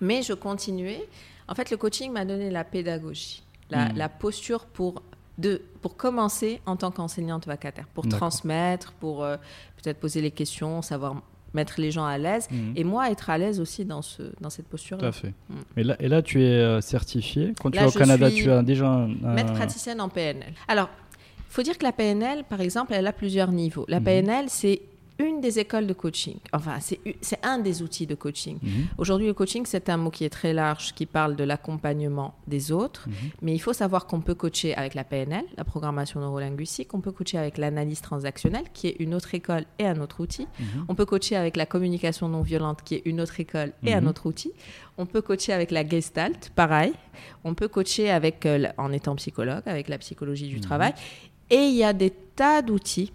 Mais je continuais. En fait, le coaching m'a donné la pédagogie, la, Mm. la posture pour de pour commencer en tant qu'enseignante vacataire, pour transmettre, pour euh, peut-être poser les questions, savoir mettre les gens à l'aise. Mhm. Et moi, être à l'aise aussi dans, ce, dans cette Tout posture-là. à fait. Mm. Et là, et là, tu es euh, certifié. Quand tu Là, es au Canada, tu as déjà un. un- Maître praticienne en PNL. Alors, il faut dire que la PNL, par exemple, elle a plusieurs niveaux. La Mhm. PNL, c'est une des écoles de coaching. Enfin, c'est un des outils de coaching. Mhm. Aujourd'hui, le coaching, c'est un mot qui est très large, qui parle de l'accompagnement des autres. Mhm. Mais il faut savoir qu'on peut coacher avec la PNL, la programmation neurolinguistique, on peut coacher avec l'analyse transactionnelle, qui est une autre école et un autre outil. Mhm. On peut coacher avec la communication non violente, qui est une autre école et un autre outil. On peut coacher avec la gestalt, pareil. On peut coacher avec, euh, en étant psychologue, avec la psychologie du travail. Et il y a des tas d'outils,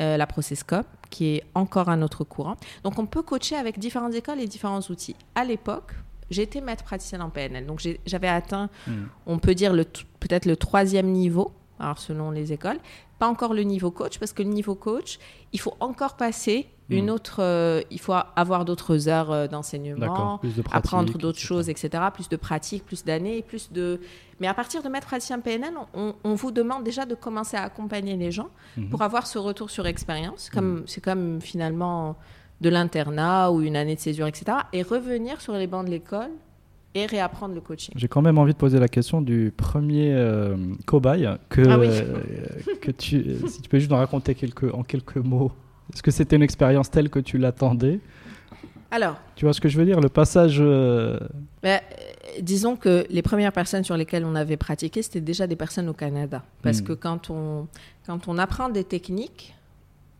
euh, la Procescope, qui est encore un autre courant. Donc on peut coacher avec différentes écoles et différents outils. À l'époque, j'étais maître praticienne en PNL. Donc j'avais atteint, Mhm. on peut dire peut-être le troisième niveau, alors selon les écoles. Pas encore le niveau coach, parce que le niveau coach, il faut encore passer une Mhm. autre. euh, il faut avoir d'autres heures euh, d'enseignement, de apprendre d'autres choses, etc. Plus de pratique, plus d'années, plus de. Mais à partir de maître praticien PNL, on, on vous demande déjà de commencer à accompagner les gens Mhm. pour avoir ce retour sur expérience. Comme c'est comme finalement de l'internat ou une année de césure, etc. Et revenir sur les bancs de l'école et réapprendre le coaching. J'ai quand même envie de poser la question du premier euh, cobaye que, Ah oui. que tu, si tu peux juste nous raconter quelques, en quelques mots. Est-ce que c'était une expérience telle que tu l'attendais? Alors, Tu vois ce que je veux dire? Le passage. euh, Ben, euh, disons que les premières personnes sur lesquelles on avait pratiqué, c'était déjà des personnes au Canada. Parce Mm. que quand on, quand on apprend des techniques,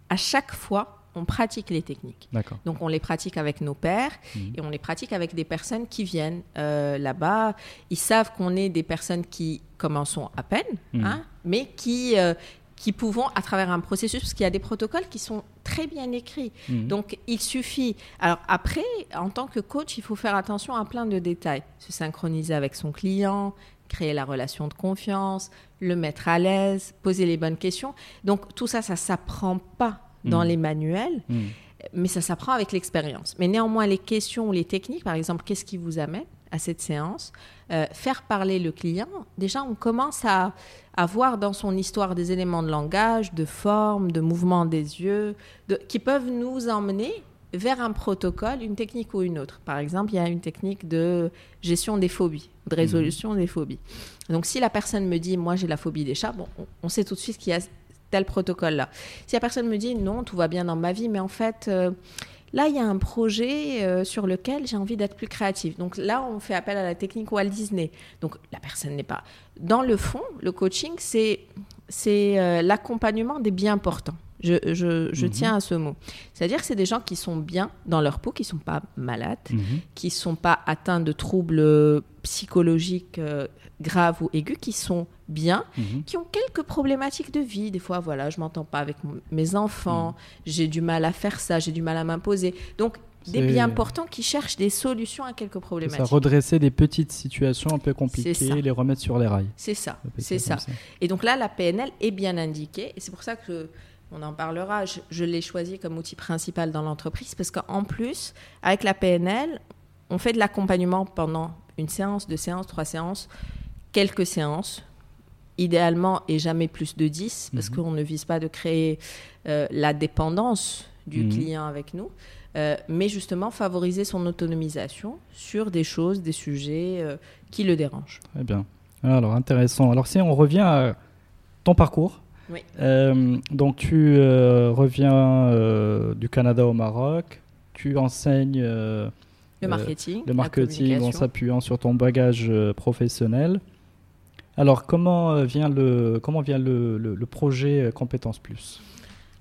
à chaque fois, on pratique les techniques. D'accord. Donc on les pratique avec nos pères Mhm. et on les pratique avec des personnes qui viennent euh, là-bas. Ils savent qu'on est des personnes qui commençons à peine, Mhm. hein, mais qui, euh, qui pouvons, à travers un processus, parce qu'il y a des protocoles qui sont très bien écrits. Mhm. Donc, il suffit. Alors, après, en tant que coach, il faut faire attention à plein de détails. Se synchroniser avec son client, créer la relation de confiance, le mettre à l'aise, poser les bonnes questions. Donc, tout ça, ça s'apprend pas dans Mhm. les manuels, Mhm. mais ça s'apprend avec l'expérience. Mais néanmoins, les questions ou les techniques, par exemple, qu'est-ce qui vous amène à cette séance Euh, Faire parler le client, déjà, on commence à, à voir dans son histoire des éléments de langage, de forme, de mouvement des yeux, de- qui peuvent nous emmener vers un protocole, une technique ou une autre. Par exemple, il y a une technique de gestion des phobies, de résolution des phobies. Donc, si la personne me dit, moi j'ai la phobie des chats, bon, on, on sait tout de suite qu'il y a tel protocole-là. Si la personne me dit, non, tout va bien dans ma vie, mais en fait, euh, là, il y a un projet euh, sur lequel j'ai envie d'être plus créative. Donc là, on fait appel à la technique Walt Disney. Donc la personne n'est pas. Dans le fond, le coaching, c'est c'est euh, l'accompagnement des bien portants. Je, je, je Mhm. tiens à ce mot. C'est-à-dire que c'est des gens qui sont bien dans leur peau, qui ne sont pas malades, Mhm. qui ne sont pas atteints de troubles psychologiques euh, graves ou aigus, qui sont bien, Mhm. qui ont quelques problématiques de vie. Des fois, voilà, je m'entends pas avec mes enfants, j'ai du mal à faire ça, j'ai du mal à m'imposer. Donc, des C'est- bien portants qui cherchent des solutions à quelques C'est ça, problématiques. redresser des petites situations un peu compliquées, les remettre sur les rails. C'est ça, c'est ça. Et donc là, la PNL est bien indiquée. Et c'est pour ça que on en parlera. Je, je l'ai choisi comme outil principal dans l'entreprise parce qu'en plus, avec la PNL, on fait de l'accompagnement pendant une séance, deux séances, trois séances, quelques séances. Idéalement, et jamais plus de 10, parce Mhm. qu'on ne vise pas de créer euh, la dépendance du Mhm. client avec nous, euh, mais justement favoriser son autonomisation sur des choses, des sujets euh, qui le dérangent. Très bien. Alors, intéressant. Alors, si on revient à ton parcours. Oui. Donc, tu reviens du Canada au Maroc. Tu enseignes Le marketing, le marketing en s'appuyant sur ton bagage professionnel. Alors, comment euh, vient le, comment vient le, le- le projet euh, Compétences Plus?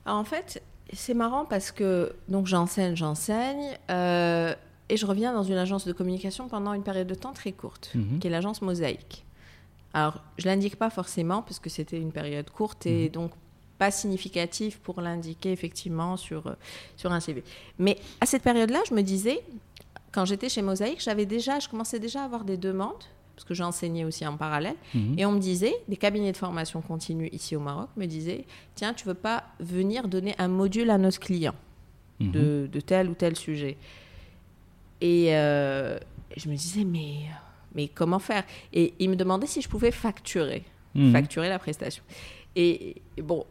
Alors, en fait, c'est marrant parce que donc j'enseigne, j'enseigne. euh, et je reviens dans une agence de communication pendant une période de temps très courte, Mhm. qui est l'agence Mosaïque. Alors, je l'indique pas forcément parce que c'était une période courte et donc pas significative pour l'indiquer effectivement sur, sur un CV. Mais à cette période-là, je me disais, quand j'étais chez Mosaïque, j'avais déjà, je commençais déjà à avoir des demandes parce que j'enseignais aussi en parallèle. Mhm. Et on me disait, des cabinets de formation continue ici au Maroc me disaient, tiens, tu veux pas venir donner un module à nos clients Mhm. de, de tel ou tel sujet. Et euh, je me disais, mais, mais comment faire? Et il me demandait si je pouvais facturer, Mhm. facturer la prestation. Et, et bon,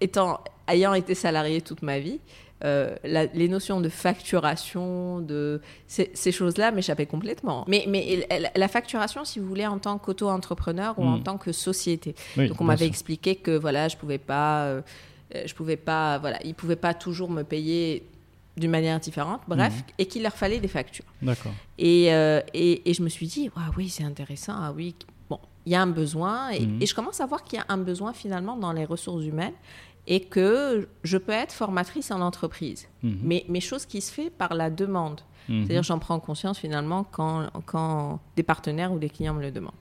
étant, ayant été salarié toute ma vie, euh, la- les notions de facturation, de ces, ces choses-là m'échappaient complètement. Mais, mais la, facturation, si vous voulez, en tant qu'auto-entrepreneur ou en Mhm. tant que société. Oui, Donc on m'avait expliqué que voilà, je pouvais pas, euh, je pouvais pas, voilà, ils pouvaient pas toujours me payer d'une manière différente, bref, Mhm. et qu'il leur fallait des factures. D'accord. Et, euh, et, et je me suis dit, ah oui, c'est intéressant, ah oui, bon, il y a un besoin, et, Mhm. et je commence à voir qu'il y a un besoin finalement dans les ressources humaines, et que je peux être formatrice en entreprise, Mhm. mais, mais chose qui se fait par la demande. Mhm. C'est-à-dire, j'en prends conscience finalement quand, quand des partenaires ou des clients me le demandent.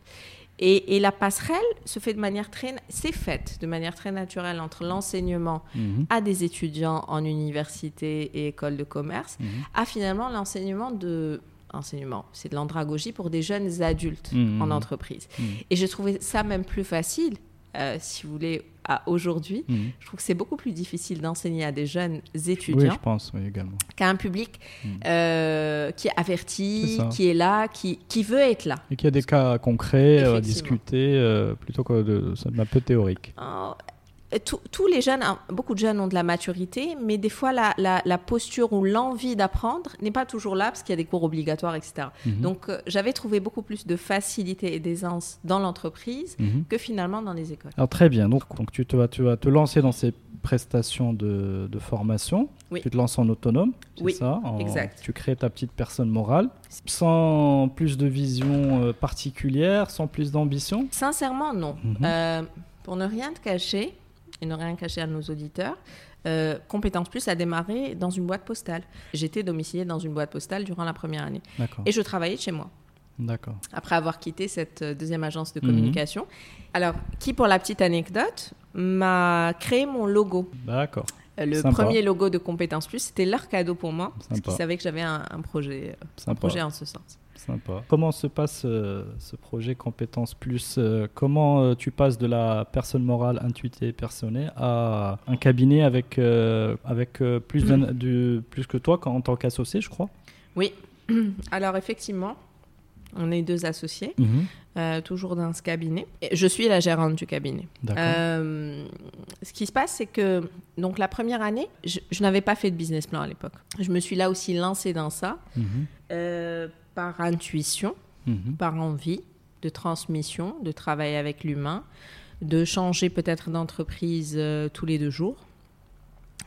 Et, et la passerelle se fait de manière très, c'est faite de manière très naturelle entre l'enseignement Mhm. à des étudiants en université et école de commerce, à finalement l'enseignement de enseignement, c'est de l'andragogie pour des jeunes adultes en entreprise. Et j'ai trouvé ça même plus facile, euh, si vous voulez, à aujourd'hui. Mhm. Je trouve que c'est beaucoup plus difficile d'enseigner à des jeunes Oui, étudiants je pense, oui, également. qu'à un public Mm. euh, qui est averti, qui est là, qui, qui veut être là. Et qu'il y a des cas concrets euh, à discuter euh, plutôt que de, ça un peu théorique. Tous- tous les jeunes, hein, beaucoup de jeunes ont de la maturité, mais des fois la, la- la posture ou l'envie d'apprendre n'est pas toujours là parce qu'il y a des cours obligatoires, etc. Mhm. Donc euh, j'avais trouvé beaucoup plus de facilité et d'aisance dans l'entreprise Mhm. que finalement dans les écoles. Alors très bien, donc, donc tu, te, vas, tu vas te lancer dans ces prestations de, de formation. Oui. Tu te lances en autonome, c'est Oui, ça en- exact. Tu crées ta petite personne morale, sans plus de vision euh, particulière, sans plus d'ambition? Sincèrement, non. Mhm. Euh, pour ne rien te cacher, et ne rien cacher à nos auditeurs, euh, Compétence Plus a démarré dans une boîte postale. J'étais domiciliée dans une boîte postale durant la première année. Et je travaillais de chez moi, D'accord. après avoir quitté cette euh, deuxième agence de Mhm. communication. Alors, qui, pour la petite anecdote, m'a créé mon logo. D'accord. Euh, Le Sympa. premier logo de Compétence Plus, c'était leur cadeau pour moi, parce Sympa. qu'ils savaient que j'avais un, un projet, euh, un projet en ce sens. Sympa. Comment se passe euh, ce projet Compétences Plus euh, Comment euh, tu passes de la personne morale intuitée et personnée à un cabinet avec, euh, avec euh, plus, d'un- [clears throat] du- plus que toi en tant qu'associé, je crois? Oui. [clears throat] Alors, effectivement, on est deux associés. euh, toujours dans ce cabinet. Et je suis la gérante du cabinet. D'accord. Euh, ce qui se passe, c'est que donc la première année, je, je n'avais pas fait de business plan à l'époque. Je me suis là aussi lancée dans ça Mhm. Par intuition, Mhm. par envie de transmission, de travailler avec l'humain, de changer peut-être d'entreprise euh, tous les deux jours,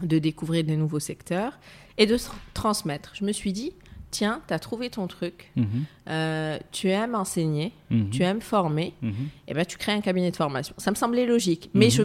de découvrir des nouveaux secteurs et de transmettre. Je me suis dit, tiens, tu as trouvé ton truc, Mhm. euh, tu aimes enseigner, Mhm. tu aimes former, Mhm. eh ben, tu crées un cabinet de formation. Ça me semblait logique, mais je,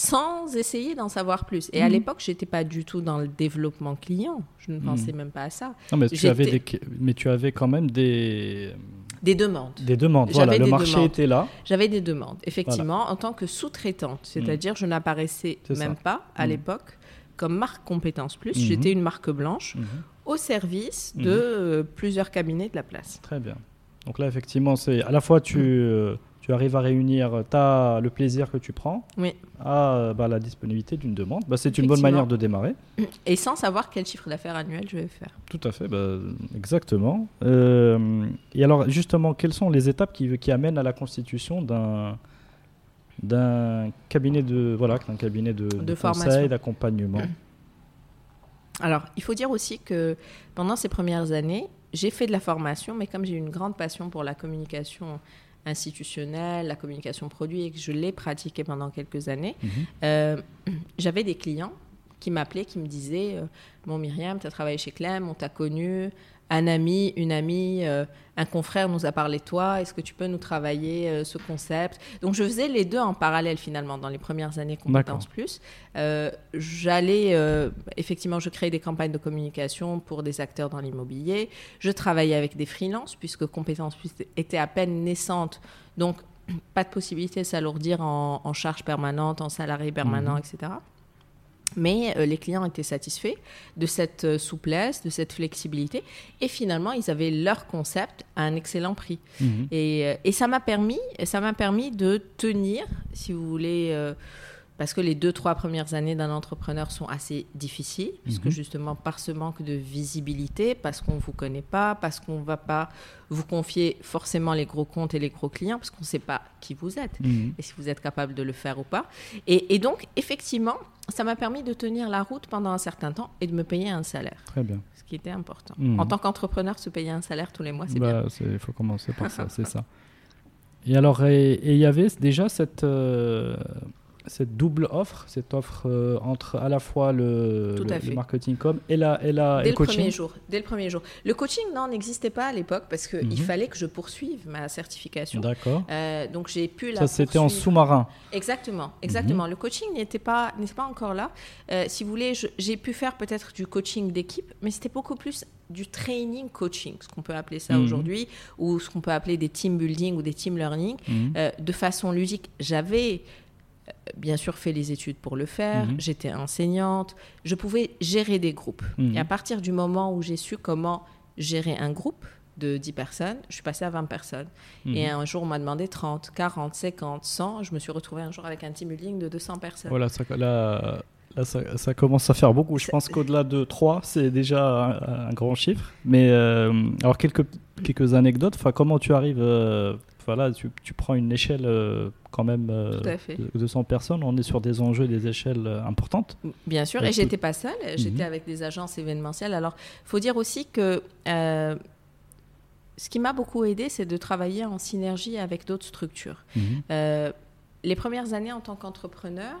sans essayer d'en savoir plus. Et à Mhm. l'époque, j'étais pas du tout dans le développement client. Je ne pensais même pas à ça. Non, mais, tu avais des, mais tu avais quand même des, Des demandes. des demandes. Voilà, le marché demandes. était là. J'avais des demandes, effectivement, en tant que sous-traitante. C'est-à-dire, je n'apparaissais même ça. pas à Mhm. l'époque comme marque Compétence Plus. Mhm. J'étais une marque blanche Mhm. au service Mhm. de euh, plusieurs cabinets de la place. Très bien. Donc là, effectivement, c'est à la fois tu, euh, tu arrives à réunir ta, le plaisir que tu prends Oui. à euh, bah, la disponibilité d'une demande. Bah, c'est une bonne manière de démarrer. Et sans savoir quel chiffre d'affaires annuel je vais faire. Tout à fait, bah, exactement. Euh, et alors, justement, quelles sont les étapes qui, qui amènent à la constitution d'un d'un cabinet de voilà d'un cabinet de, de formation. conseil d'accompagnement? [clears throat] Alors, il faut dire aussi que pendant ces premières années, j'ai fait de la formation, mais comme j'ai une grande passion pour la communication institutionnelle, la communication produit, et que je l'ai pratiquée pendant quelques années, Mhm. euh, [clears throat] j'avais des clients qui m'appelaient, qui me disaient euh, Bon, Myriam, tu as travaillé chez Clem, on t'a connu, un ami, une amie, euh, un confrère nous a parlé de toi, est-ce que tu peux nous travailler euh, ce concept? Donc je faisais les deux en parallèle finalement dans les premières années Compétences Plus. Euh, j'allais, effectivement, je créais des campagnes de communication pour des acteurs dans l'immobilier. Je travaillais avec des freelances puisque Compétences Plus était à peine naissante. Donc [clears throat] pas de possibilité de s'alourdir en, charge permanente, en salarié permanent, mhm. etc. Mais euh, les clients étaient satisfaits de cette euh, souplesse, de cette flexibilité. Et finalement, ils avaient leur concept à un excellent prix. Mhm. Et, euh, et, ça m'a permis, ça m'a permis de tenir, si vous voulez, parce que les deux, trois premières années d'un entrepreneur sont assez difficiles, puisque mhm. justement par ce manque de visibilité, parce qu'on ne vous connaît pas, parce qu'on ne va pas vous confier forcément les gros comptes et les gros clients, parce qu'on ne sait pas qui vous êtes mhm. et si vous êtes capable de le faire ou pas. Et, donc, effectivement, ça m'a permis de tenir la route pendant un certain temps et de me payer un salaire. Très bien. Ce qui était important. Mhm. En tant qu'entrepreneur, se payer un salaire tous les mois, c'est bah, bien. Il faut commencer par ça, c'est [laughs] ça. Et alors, et il y avait déjà cette... Euh, cette double offre, cette offre euh, entre à la fois le, marketing com et la, et la dès le, coaching premier jour, Dès le premier jour. Le coaching, non, n'existait pas à l'époque parce qu'il il mhm. fallait que je poursuive ma certification. D'accord. Euh, donc j'ai pu la Ça, c'était en sous-marin. Exactement, exactement. Mhm. Le coaching n'était pas, pas encore là. Euh, si vous voulez, j'ai pu faire peut-être du coaching d'équipe, mais c'était beaucoup plus du training coaching, ce qu'on peut appeler ça mhm. aujourd'hui, ou ce qu'on peut appeler des team building ou des team learning, de façon ludique. J'avais bien sûr fait les études pour le faire, mhm. j'étais enseignante, je pouvais gérer des groupes. Mhm. Et à partir du moment où j'ai su comment gérer un groupe de 10 personnes, je suis passée à 20 personnes. Et mhm. un jour, on m'a demandé 30, 40, 50, 100. Je me suis retrouvée un jour avec un team building de 200 personnes. Voilà, ça, là, ça, commence à faire beaucoup. Je pense qu'au-delà de 3, c'est déjà un, grand chiffre. Mais euh, alors, quelques, quelques anecdotes. Comment tu arrives euh, voilà, tu, tu, prends une échelle euh, quand même euh, de 200 personnes, on est sur des enjeux, des échelles euh, importantes. Bien sûr, et j'étais pas seule, j'étais mhm. avec des agences événementielles. Alors, il faut dire aussi que ce qui m'a beaucoup aidé, c'est de travailler en synergie avec d'autres structures. Mhm. les premières années en tant qu'entrepreneur,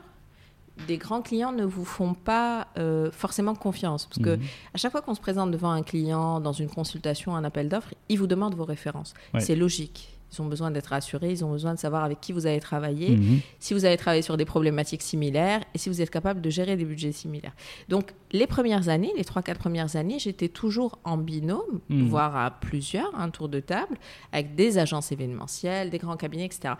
des grands clients ne vous font pas forcément confiance. Parce que mhm. à chaque fois qu'on se présente devant un client, dans une consultation, un appel d'offres, il vous demande vos références. C'est logique. Ils ont besoin d'être rassurés, ils ont besoin de savoir avec qui vous avez travaillé, mhm. si vous avez travaillé sur des problématiques similaires et si vous êtes capable de gérer des budgets similaires. Donc, les premières années, les 3-4 premières années, j'étais toujours en binôme, mhm. voire à plusieurs, un tour de table, avec des agences événementielles, des grands cabinets, etc.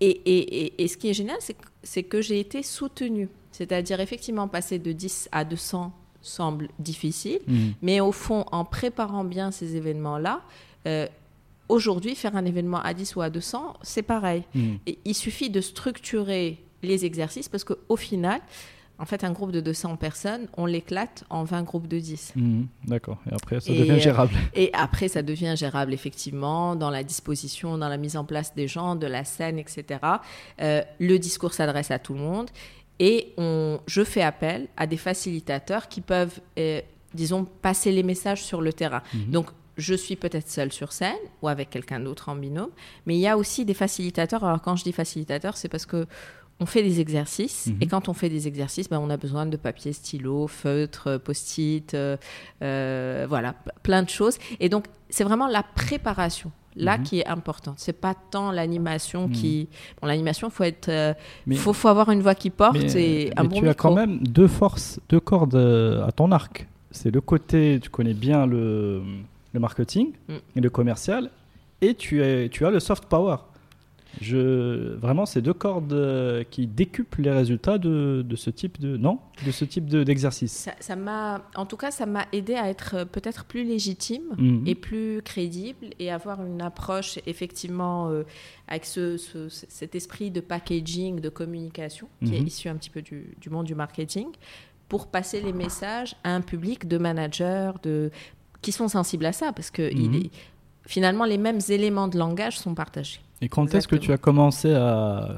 Et, et, et, ce qui est génial, c'est que j'ai été soutenue. C'est-à-dire, effectivement, passer de 10 à 200 semble difficile, mhm. mais au fond, en préparant bien ces événements-là, euh, Aujourd'hui, faire un événement à 10 ou à 200, c'est pareil. Hmm. il suffit de structurer les exercices parce qu'au final, en fait, un groupe de 200 personnes, on l'éclate en 20 groupes de 10. Hmm. D'accord. Et après, ça devient gérable. Et après, ça devient gérable, effectivement, dans la disposition, dans la mise en place des gens, de la scène, etc. Euh, le discours s'adresse à tout le monde. Et on, je fais appel à des facilitateurs qui peuvent, euh, disons, passer les messages sur le terrain. Hmm. Donc, je suis peut-être seule sur scène ou avec quelqu'un d'autre en binôme, mais il y a aussi des facilitateurs. Alors quand je dis facilitateur, c'est parce que on fait des exercices mhm. et quand on fait des exercices, ben, on a besoin de papier, stylo, feutre, post-it, euh, euh, voilà, plein de choses. Et donc c'est vraiment la préparation là mhm. qui est importante. C'est pas tant l'animation mhm. qui. Bon, l'animation, faut être, euh, faut, faut, avoir une voix qui porte et un mais bon Tu as quand même deux forces, deux cordes à ton arc. C'est le côté, tu connais bien le le marketing mm. et le commercial, et tu, es, tu as le soft power. Je, vraiment, c'est deux cordes euh, qui décuplent les résultats de, de ce type de non, de ce type d'exercice. ça m'a, en tout cas, ça m'a aidé à être euh, peut-être plus légitime mm-hmm. et plus crédible et avoir une approche effectivement euh, avec ce, cet esprit de packaging, de communication qui est mm-hmm. issu un petit peu du, du monde du marketing pour passer les messages à un public de managers, de qui sont sensibles à ça, parce que il mhm. est, finalement, les mêmes éléments de langage sont partagés. Et quand est-ce que tu as commencé à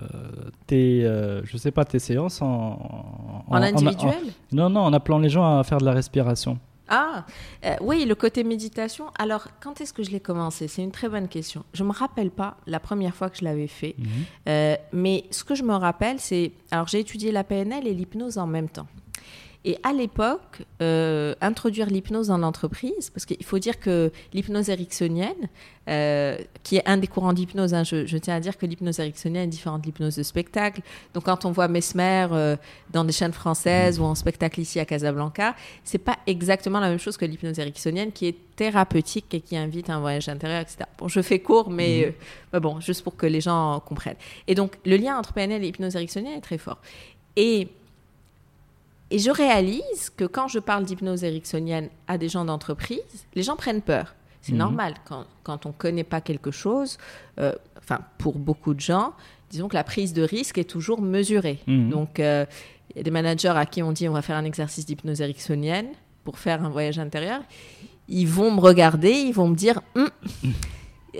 tes, euh, je sais pas, tes séances en, en, individuel? Non, non, en appelant les gens à faire de la respiration. Ah, euh, oui, le côté méditation. Alors, quand est-ce que je l'ai commencé? C'est une très bonne question. Je me rappelle pas la première fois que je l'avais fait, mhm. euh, mais ce que je me rappelle, c'est, alors j'ai étudié la PNL et l'hypnose en même temps. Et à l'époque, euh, introduire l'hypnose dans l'entreprise, parce qu'il faut dire que l'hypnose ericksonienne, euh, qui est un des courants d'hypnose, hein, je, tiens à dire que l'hypnose ericksonienne est différente de l'hypnose de spectacle. Donc quand on voit Mesmer euh, dans des chaînes françaises ou en spectacle ici à Casablanca, c'est pas exactement la même chose que l'hypnose ericksonienne, qui est thérapeutique et qui invite à un voyage intérieur, etc. Bon, je fais court, mais mhm. bon, juste pour que les gens comprennent. Et donc le lien entre PNL et l'hypnose ericksonienne est très fort. Et et je réalise que quand je parle d'hypnose ericksonienne à des gens d'entreprise, les gens prennent peur. C'est mhm. normal. Quand, quand on ne connaît pas quelque chose, euh, enfin, pour beaucoup de gens, disons que la prise de risque est toujours mesurée. Mhm. Donc, euh, il y a des managers à qui on dit on va faire un exercice d'hypnose ericksonienne pour faire un voyage intérieur. Ils vont me regarder, ils vont me dire hum,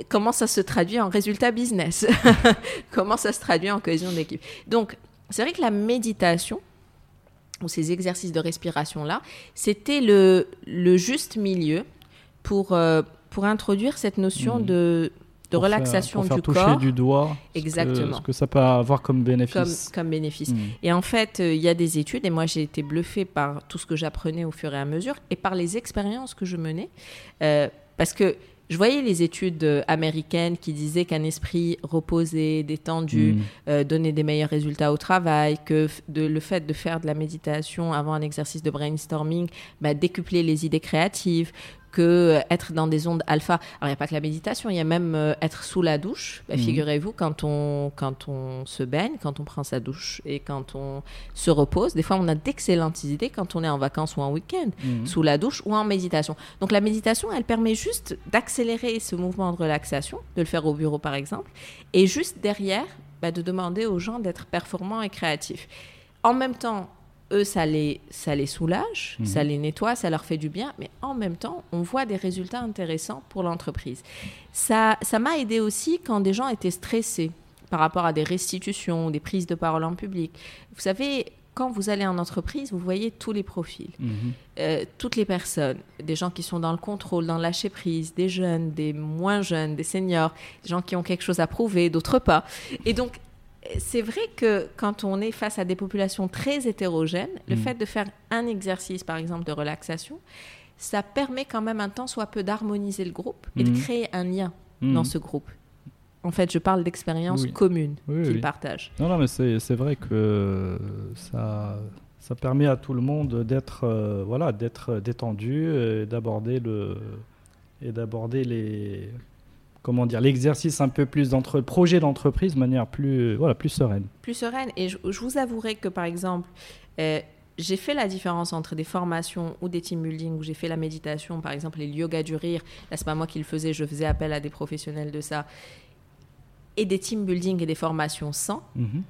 comment ça se traduit en résultat business? [laughs] Comment ça se traduit en cohésion d'équipe? Donc, c'est vrai que la méditation, ou ces exercices de respiration-là, c'était le, le, juste milieu pour, euh, pour introduire cette notion mmh. de, de relaxation faire, pour faire du toucher du doigt Exactement. Ce que, ça peut avoir comme bénéfice. Comme, comme bénéfice. Mmh. Et en fait, euh, il y a des études, et moi j'ai été bluffée par tout ce que j'apprenais au fur et à mesure, et par les expériences que je menais. Euh, parce que je voyais les études américaines qui disaient qu'un esprit reposé, détendu, mm. euh, donnait des meilleurs résultats au travail, que de, le fait de faire de la méditation avant un exercice de brainstorming bah, décuplait les idées créatives, que être dans des ondes alpha. Alors, il n'y a pas que la méditation, il y a même euh, être sous la douche. Bah, mhm. Figurez-vous, quand on, quand on se baigne, quand on prend sa douche et quand on se repose, des fois, on a d'excellentes idées quand on est en vacances ou en week-end, mhm. sous la douche ou en méditation. Donc, la méditation, elle permet juste d'accélérer ce mouvement de relaxation, de le faire au bureau, par exemple, et juste derrière, bah, de demander aux gens d'être performants et créatifs. En même temps, eux, ça les, ça les soulage, mhm. ça les nettoie, ça leur fait du bien, mais en même temps, on voit des résultats intéressants pour l'entreprise. Ça, ça m'a aidé aussi quand des gens étaient stressés par rapport à des restitutions, des prises de parole en public. Vous savez, quand vous allez en entreprise, vous voyez tous les profils, mhm. euh, toutes les personnes, des gens qui sont dans le contrôle, dans le lâcher prise, des jeunes, des moins jeunes, des seniors, des gens qui ont quelque chose à prouver, d'autres pas. Et donc, c'est vrai que quand on est face à des populations très hétérogènes, le mm. fait de faire un exercice, par exemple, de relaxation, ça permet quand même un temps soit peu d'harmoniser le groupe et de mm. créer un lien mm. dans ce groupe. En fait, je parle d'expériences communes qu'ils partagent. Non, non, mais c'est vrai que ça, ça permet à tout le monde d'être euh, voilà, d'être détendu et d'aborder le et d'aborder les comment dire, l'exercice un peu plus d'entre projet d'entreprise de manière plus, voilà, plus sereine. Plus sereine. Et je, vous avouerai que, par exemple, euh, j'ai fait la différence entre des formations ou des team building où j'ai fait la méditation, par exemple, les yoga du rire. Là, c'est pas moi qui le faisais, je faisais appel à des professionnels de ça. Et des team building et des formations sans. Mhm.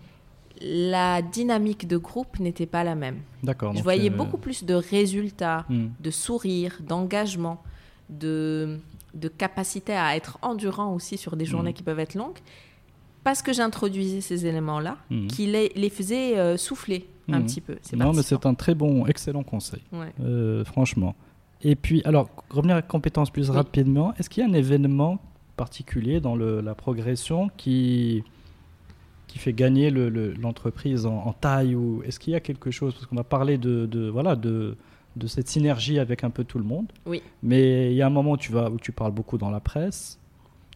La dynamique de groupe n'était pas la même. D'accord. Je voyais euh, beaucoup plus de résultats, hmm. de sourires, d'engagement, de de capacité à être endurant aussi sur des journées mm. qui peuvent être longues, parce que j'introduisais ces éléments-là, mm. qui les, les faisaient euh, souffler un mm. petit peu. Non, mais c'est un très bon, excellent conseil, euh, franchement. Et puis, alors, revenir à compétences plus rapidement, est-ce qu'il y a un événement particulier dans la progression qui, qui fait gagner l'entreprise en, taille ou est-ce qu'il y a quelque chose? Parce qu'on a parlé de, de voilà de de cette synergie avec un peu tout le monde. Oui. Mais il y a un moment où tu, vas, où tu parles beaucoup dans la presse,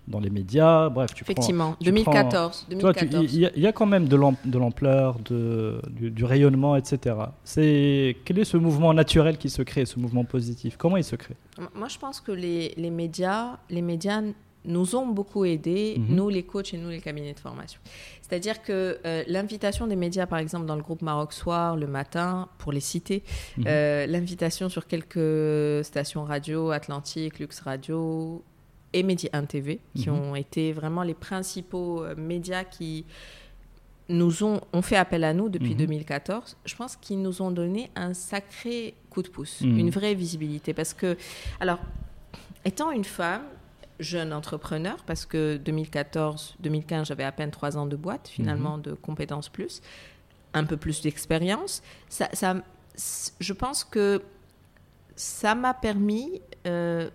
dans les médias, bref, tu Effectivement, 2014. Il y, a quand même de l'ampleur, du, du, rayonnement, etc. C'est quel est ce mouvement naturel qui se crée, ce mouvement positif? Comment il se crée? Moi, je pense que les, les médias, les médias nous ont beaucoup aidés, mhm. nous les coachs et nous les cabinets de formation. C'est-à-dire que euh, l'invitation des médias, par exemple, dans le groupe Maroc Soir, le matin, pour les citer, mhm. euh, l'invitation sur quelques stations radio, Atlantique, Lux Radio et Média 1 TV, qui mhm. ont été vraiment les principaux euh, médias qui nous ont, ont, fait appel à nous depuis 2014, je pense qu'ils nous ont donné un sacré coup de pouce, une vraie visibilité. Parce que, alors, étant une femme, jeune entrepreneur parce que 2014-2015, j'avais à peine trois ans de boîte, finalement, mhm. de compétences plus, un peu plus d'expérience. Ça, ça, je pense que ça m'a permis, euh,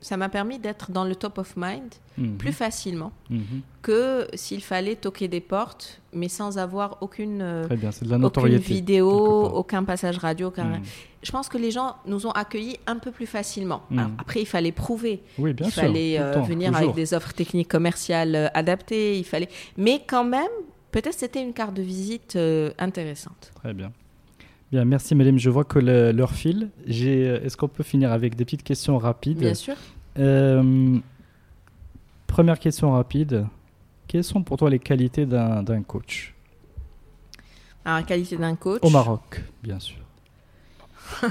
ça m'a permis d'être dans le top of mind Mhm. plus facilement Mhm. que s'il fallait toquer des portes, mais sans avoir aucune, euh, Très bien, c'est de la aucune vidéo, aucun passage radio. aucun- Mhm. Je pense que les gens nous ont accueillis un peu plus facilement. Alors, après, il fallait prouver. Oui, bien il sûr. fallait euh, temps, venir toujours. avec des offres techniques commerciales euh, adaptées. Il fallait, mais quand même, peut-être c'était une carte de visite euh, intéressante. Très bien. Bien, merci Mélim. Je vois que l'heure file. Est-ce qu'on peut finir avec des petites questions rapides? Bien sûr. Euh, Première question rapide. Quelles sont pour toi les qualités d'un coach? Alors, la qualité d'un coach? Au Maroc, bien sûr. [laughs]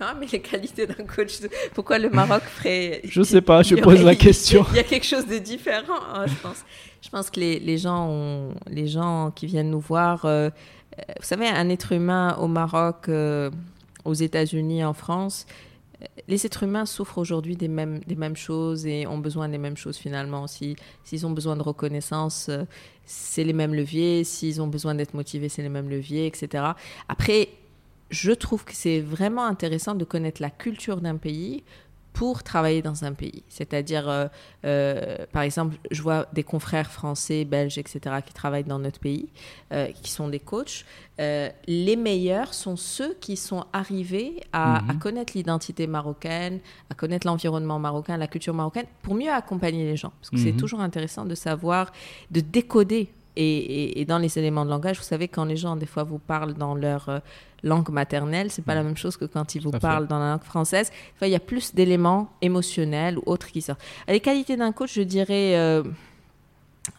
Ah, mais les qualités d'un coach. Pourquoi le Maroc ferait. [laughs] Je sais pas, je pose la question. [laughs] Il y a quelque chose de différent, hein, je pense. Je pense que les, les gens, ont- les gens qui viennent nous voir, euh, euh, vous savez, un être humain au Maroc, euh, aux États-Unis, en France, les êtres humains souffrent aujourd'hui des mêmes, des mêmes choses et ont besoin des mêmes choses finalement. Si- S'ils ont besoin de reconnaissance, euh, c'est les mêmes leviers. S'ils ont besoin d'être motivés, c'est les mêmes leviers, etc. Après, je trouve que c'est vraiment intéressant de connaître la culture d'un pays pour travailler dans un pays. C'est-à-dire, euh, euh, par exemple, je vois des confrères français, belges, etc., qui travaillent dans notre pays, euh, qui sont des coachs. Les meilleurs sont ceux qui sont arrivés à, Mhm. à connaître l'identité marocaine, à connaître l'environnement marocain, la culture marocaine, pour mieux accompagner les gens. Parce que c'est Mhm. toujours intéressant de savoir, de décoder. Et, et- et dans les éléments de langage, vous savez, quand les gens, des fois, vous parlent dans leur langue maternelle, c'est pas la même chose que quand ils vous à fait. parlent dans la langue française. Enfin, il y a plus d'éléments émotionnels ou autres qui sortent. Les qualités d'un coach, je dirais euh,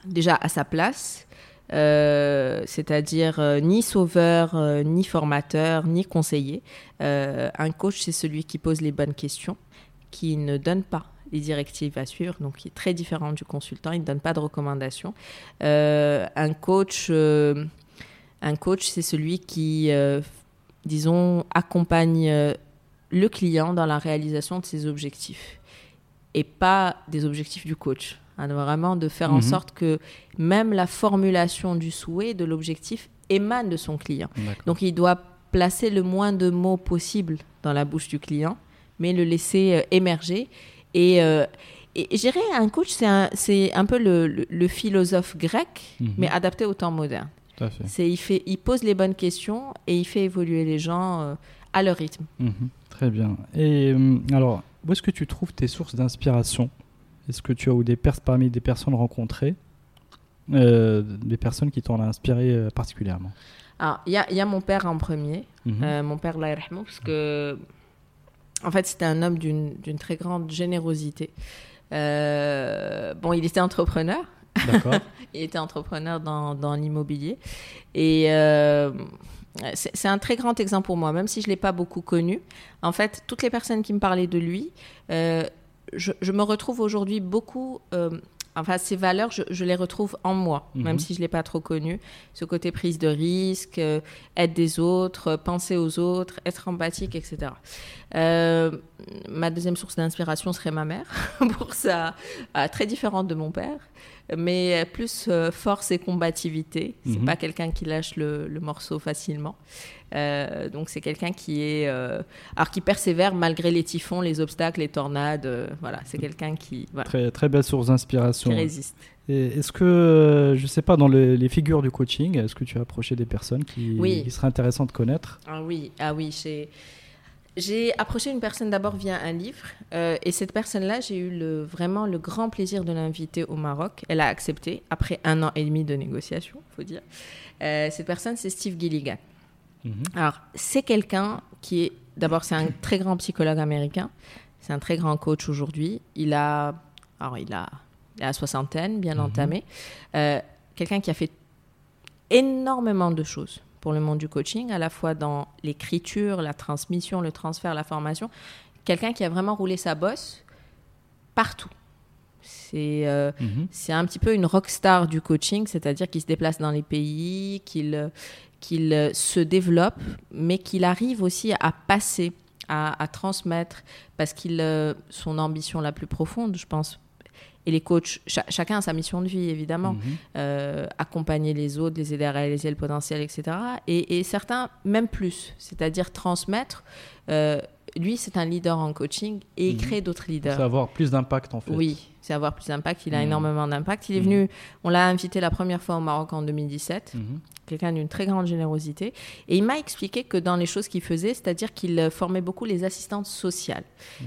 déjà à sa place, euh, c'est-à-dire euh, ni sauveur, euh, ni formateur, ni conseiller. Un coach, c'est celui qui pose les bonnes questions, qui ne donne pas les directives à suivre, donc qui est très différent du consultant, il ne donne pas de recommandations. Un coach, un coach, c'est celui qui, disons, accompagne euh, le client dans la réalisation de ses objectifs et pas des objectifs du coach. Hein, vraiment de faire en Mhm. sorte que même la formulation du souhait, de l'objectif, émane de son client. Donc il doit placer le moins de mots possible dans la bouche du client, mais le laisser euh, émerger. Et, euh, et, et je dirais, un coach, c'est un, un peu le, le- le philosophe grec, Mhm. mais adapté au temps moderne. C'est, il, fait, il pose les bonnes questions et il fait évoluer les gens euh, à leur rythme. Mhm. Très bien. Et euh, alors, où est-ce que tu trouves tes sources d'inspiration? Est-ce que tu as ou des pers- parmi des personnes rencontrées, euh, des personnes qui t'ont inspiré particulièrement? Alors, il y a, il y a mon père en premier, Mhm. Euh, mon père, Allah yarhamou, parce que, en fait, c'était un homme d'une d'une très grande générosité. Euh, bon, il était entrepreneur. [laughs] Il était entrepreneur dans, l'immobilier. Et euh, c'est un très grand exemple pour moi, même si je ne l'ai pas beaucoup connu. En fait, toutes les personnes qui me parlaient de lui, euh, je, je me retrouve aujourd'hui beaucoup. euh, enfin, ces valeurs, je, je les retrouve en moi, Mhm. même si je ne l'ai pas trop connu. Ce côté prise de risque, euh, aide des autres, euh, penser aux autres, être empathique, etc. Euh, ma deuxième source d'inspiration serait ma mère, [laughs] pour ça, euh, très différente de mon père, mais plus force et combativité. C'est Mhm. pas quelqu'un qui lâche le, le morceau facilement. Euh, donc c'est quelqu'un qui est, euh, alors qui persévère malgré les typhons, les obstacles, les tornades. euh, voilà, c'est quelqu'un qui, voilà, très, très belle source qui d'inspiration. résiste. Et Est-ce que, je sais pas, dans le- les figures du coaching, est-ce que tu as approché des personnes qui, Oui. qui seraient intéressantes de connaître? Ah oui, ah oui, j'ai. J'ai approché une personne d'abord via un livre euh, et cette personne-là, j'ai eu le, vraiment le grand plaisir de l'inviter au Maroc. Elle a accepté après un an et demi de négociation, faut dire. Euh, cette personne, c'est Steve Gilligan. Mhm. Alors, c'est quelqu'un qui est, d'abord, c'est un très grand psychologue américain. C'est un très grand coach aujourd'hui. Il a, alors, il a, il a la soixantaine, bien Mhm. entamé. Euh, quelqu'un qui a fait énormément de choses pour le monde du coaching, à la fois dans l'écriture, la transmission, le transfert, la formation. Quelqu'un qui a vraiment roulé sa bosse partout. C'est euh, Mhm. un petit peu une rockstar du coaching, c'est-à-dire qu'il se déplace dans les pays, qu'il qu'il euh, se développe, mais qu'il arrive aussi à passer, à, à transmettre, parce qu'il euh, son ambition la plus profonde, je pense. Et les coachs, cha- chacun a sa mission de vie, évidemment. Mhm. Euh, accompagner les autres, les aider à réaliser le potentiel, etc. Et, et certains, même plus, c'est-à-dire transmettre. Euh, lui, c'est un leader en coaching et il Mhm. crée d'autres leaders. C'est avoir plus d'impact en fait. Oui, c'est avoir plus d'impact. Il a Mhm. énormément d'impact. Il est Mhm. venu, on l'a invité la première fois au Maroc en 2017. Mhm. Quelqu'un d'une très grande générosité. Et il m'a expliqué que dans les choses qu'il faisait, c'est-à-dire qu'il euh, formait beaucoup les assistantes sociales.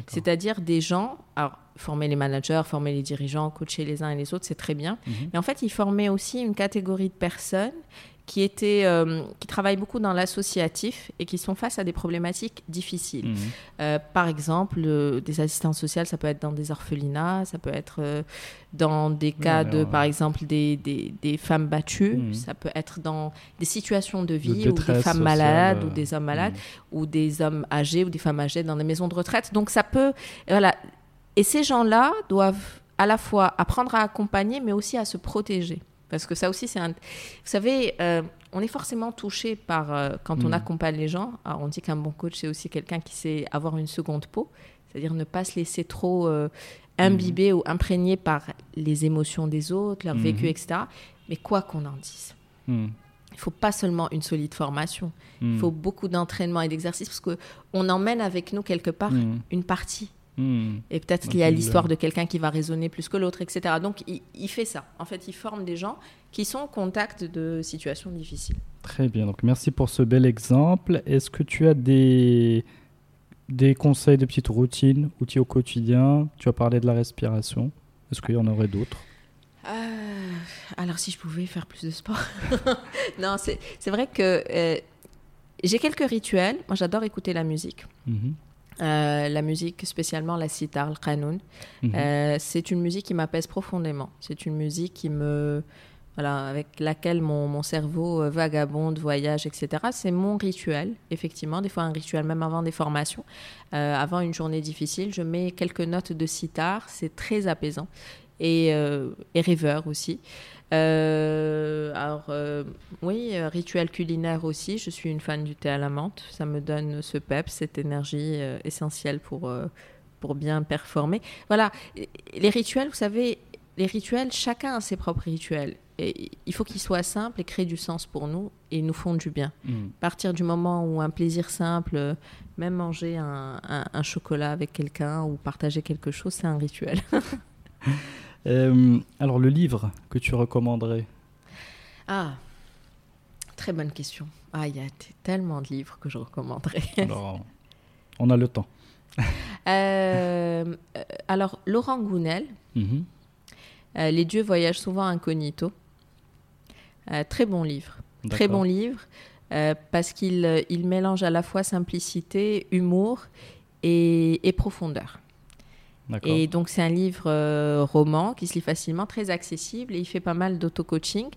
C'est-à-dire des gens, alors former les managers, former les dirigeants, coacher les uns et les autres, c'est très bien. Mhm. Mais en fait, il formait aussi une catégorie de personnes qui, étaient, euh, qui travaillent beaucoup dans l'associatif et qui sont face à des problématiques difficiles. Mhm. Euh, par exemple, euh, des assistants sociales, ça peut être dans des orphelinats, ça peut être dans des cas de, par exemple, des, des, des femmes battues, Mhm. ça peut être dans des situations de De vie ou des femmes sociale, malades ou des hommes malades mhm. ou des hommes âgés ou des femmes âgées dans des maisons de retraite. Donc ça peut, voilà. Et ces gens-là doivent à la fois apprendre à accompagner, mais aussi à se protéger. Parce que ça aussi, c'est un... Vous savez, euh, on est forcément touché par... euh, quand on Mhm. accompagne les gens, alors on dit qu'un bon coach, c'est aussi quelqu'un qui sait avoir une seconde peau, c'est-à-dire ne pas se laisser trop euh, imbiber ou imprégner par les émotions des autres, leur vécu, Mhm. etc. Mais quoi qu'on en dise, Mhm. il faut pas seulement une solide formation, il faut beaucoup d'entraînement et d'exercice parce que on emmène avec nous quelque part une partie. Mhm. Et peut-être qu'il y a l'histoire euh, de quelqu'un qui va résonner plus que l'autre, etc. Donc il, il fait ça. En fait, il forme des gens qui sont au contact de situations difficiles. Très bien, donc merci pour ce bel exemple. Est-ce que tu as des, des conseils, des petites routines, outils au quotidien? Tu as parlé de la respiration. Est-ce qu'il y en aurait d'autres? Euh, alors si je pouvais faire plus de sport. [laughs] non, c'est c'est vrai que euh, j'ai quelques rituels. Moi, j'adore écouter la musique. Mhm. Euh, la musique, spécialement la sitar, le qanoun. Mhm. Euh, c'est une musique qui m'apaise profondément. C'est une musique qui me, voilà, avec laquelle mon, mon cerveau euh, vagabonde, voyage, etc. C'est mon rituel, effectivement. Des fois, un rituel même avant des formations, Euh, avant une journée difficile. Je mets quelques notes de sitar. C'est très apaisant et, euh, et rêveur aussi. Euh, alors, euh, oui, euh, rituel culinaire aussi. Je suis une fan du thé à la menthe. Ça me donne ce pep, cette énergie essentielle pour, pour bien performer. Voilà, les rituels, vous savez, les rituels, chacun a ses propres rituels. Et il faut qu'ils soient simples et créent du sens pour nous et nous font du bien. À partir du moment où un plaisir simple, même manger un, un- un chocolat avec quelqu'un ou partager quelque chose, c'est un rituel. [laughs] [laughs] Euh, alors, le livre que tu recommanderais? Ah, très bonne question. Ah, il y a tellement de livres que je recommanderais. [laughs] Alors, on a le temps. [laughs] Euh, euh, alors, Laurent Gounel, Mhm. euh, Les dieux voyagent souvent incognito. Euh, très bon livre. Très bon livre parce qu'il il mélange à la fois simplicité, humour et, et profondeur. Et donc c'est un livre euh, roman qui se lit facilement, très accessible et il fait pas mal d'auto-coaching.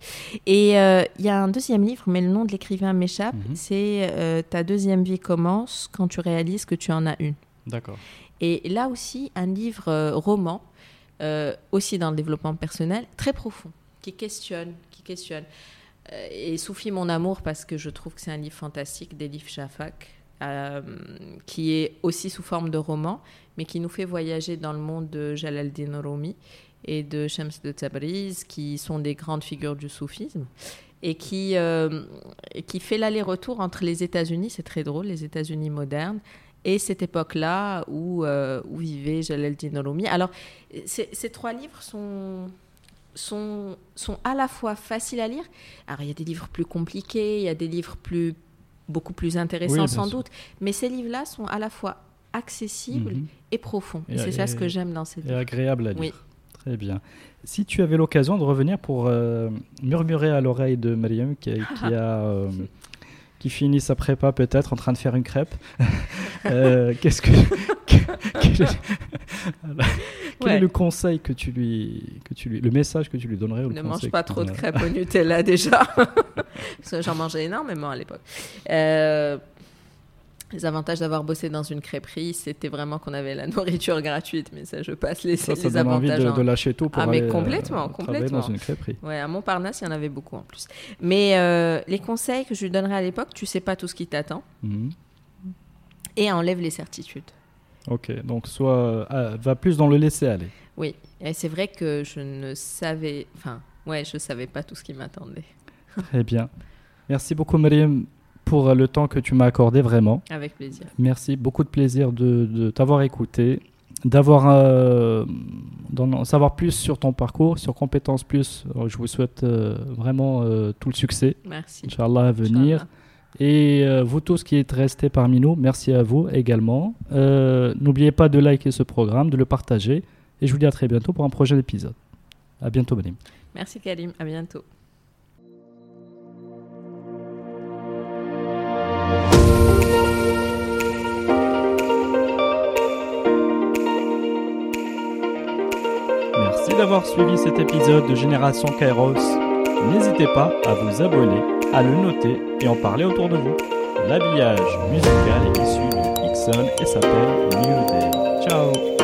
Et euh, il y a un deuxième livre, mais le nom de l'écrivain m'échappe, Mhm. c'est euh, Ta deuxième vie commence quand tu réalises que tu en as une. D'accord. Et là aussi, un livre roman, aussi dans le développement personnel, très profond, qui questionne, qui questionne. Et Soufi, mon amour, parce que je trouve que c'est un livre fantastique, livres Shafak, qui est aussi sous forme de roman, mais qui nous fait voyager dans le monde de Jalal-Din Rumi et de Shams de Tabriz, qui sont des grandes figures du soufisme et qui, euh, qui fait l'aller-retour entre les États-Unis, c'est très drôle, les États-Unis modernes, et cette époque-là où, euh, où vivait Jalal-Din Rumi. Alors, ces, trois livres sont, sont, sont à la fois faciles à lire. Alors, il y a des livres plus compliqués, il y a des livres plus, beaucoup plus intéressants Oui, sans sûr. doute, mais ces livres-là sont à la fois accessibles Mhm. et profonds. Et, Et- c'est ça ce et- que j'aime dans ces Et livres. agréable à lire. Oui. Très bien. Si tu avais l'occasion de revenir pour euh, murmurer à l'oreille de Mariam qui, qui a [laughs] euh, qui finit sa prépa peut-être en train de faire une crêpe, [laughs] euh, qu'est-ce que [laughs] que- quel, est, Voilà. Quel Ouais. est le conseil que tu lui que tu lui le message que tu lui donnerais ou Ne mange pas trop de crêpes au Nutella déjà. Parce que j'en mangeais énormément à l'époque. Euh, les avantages d'avoir bossé dans une crêperie, c'était vraiment qu'on avait la [laughs] nourriture gratuite. Mais ça, je passe les, Ça, ça les donne envie avantages. de, en- de lâcher tout pour Ah, mais aller euh, complètement, travailler complètement. dans une crêperie. Ouais, à Montparnasse, il y en avait beaucoup en plus. Mais euh, les conseils que je lui donnerais à l'époque, tu sais pas tout ce qui t'attend Mhm. et enlève les certitudes. Ok, donc soit ah, va plus dans le laisser aller. Oui, et c'est vrai que je ne savais, enfin, ouais, je savais pas tout ce qui m'attendait. Très bien. Merci beaucoup, Mariam, pour le temps que tu m'as accordé vraiment. Avec plaisir. Merci, beaucoup de plaisir de, de t'avoir écouté, d'avoir euh, d'en savoir plus sur ton parcours, sur compétences plus. Alors, je vous souhaite euh, vraiment euh, tout le succès, Merci. Inch'Allah, à venir. Et euh, vous tous qui êtes restés parmi nous, merci à vous également. Euh, N'oubliez pas de liker ce programme, de le partager. Et je vous dis à très bientôt pour un prochain épisode. À bientôt, Benim. Merci Karim, à bientôt. D'avoir suivi cet épisode de Génération Kairos. N'hésitez pas à vous abonner, à le noter et en parler autour de vous. L'habillage musical est issu de Ixon et s'appelle New Day. Ciao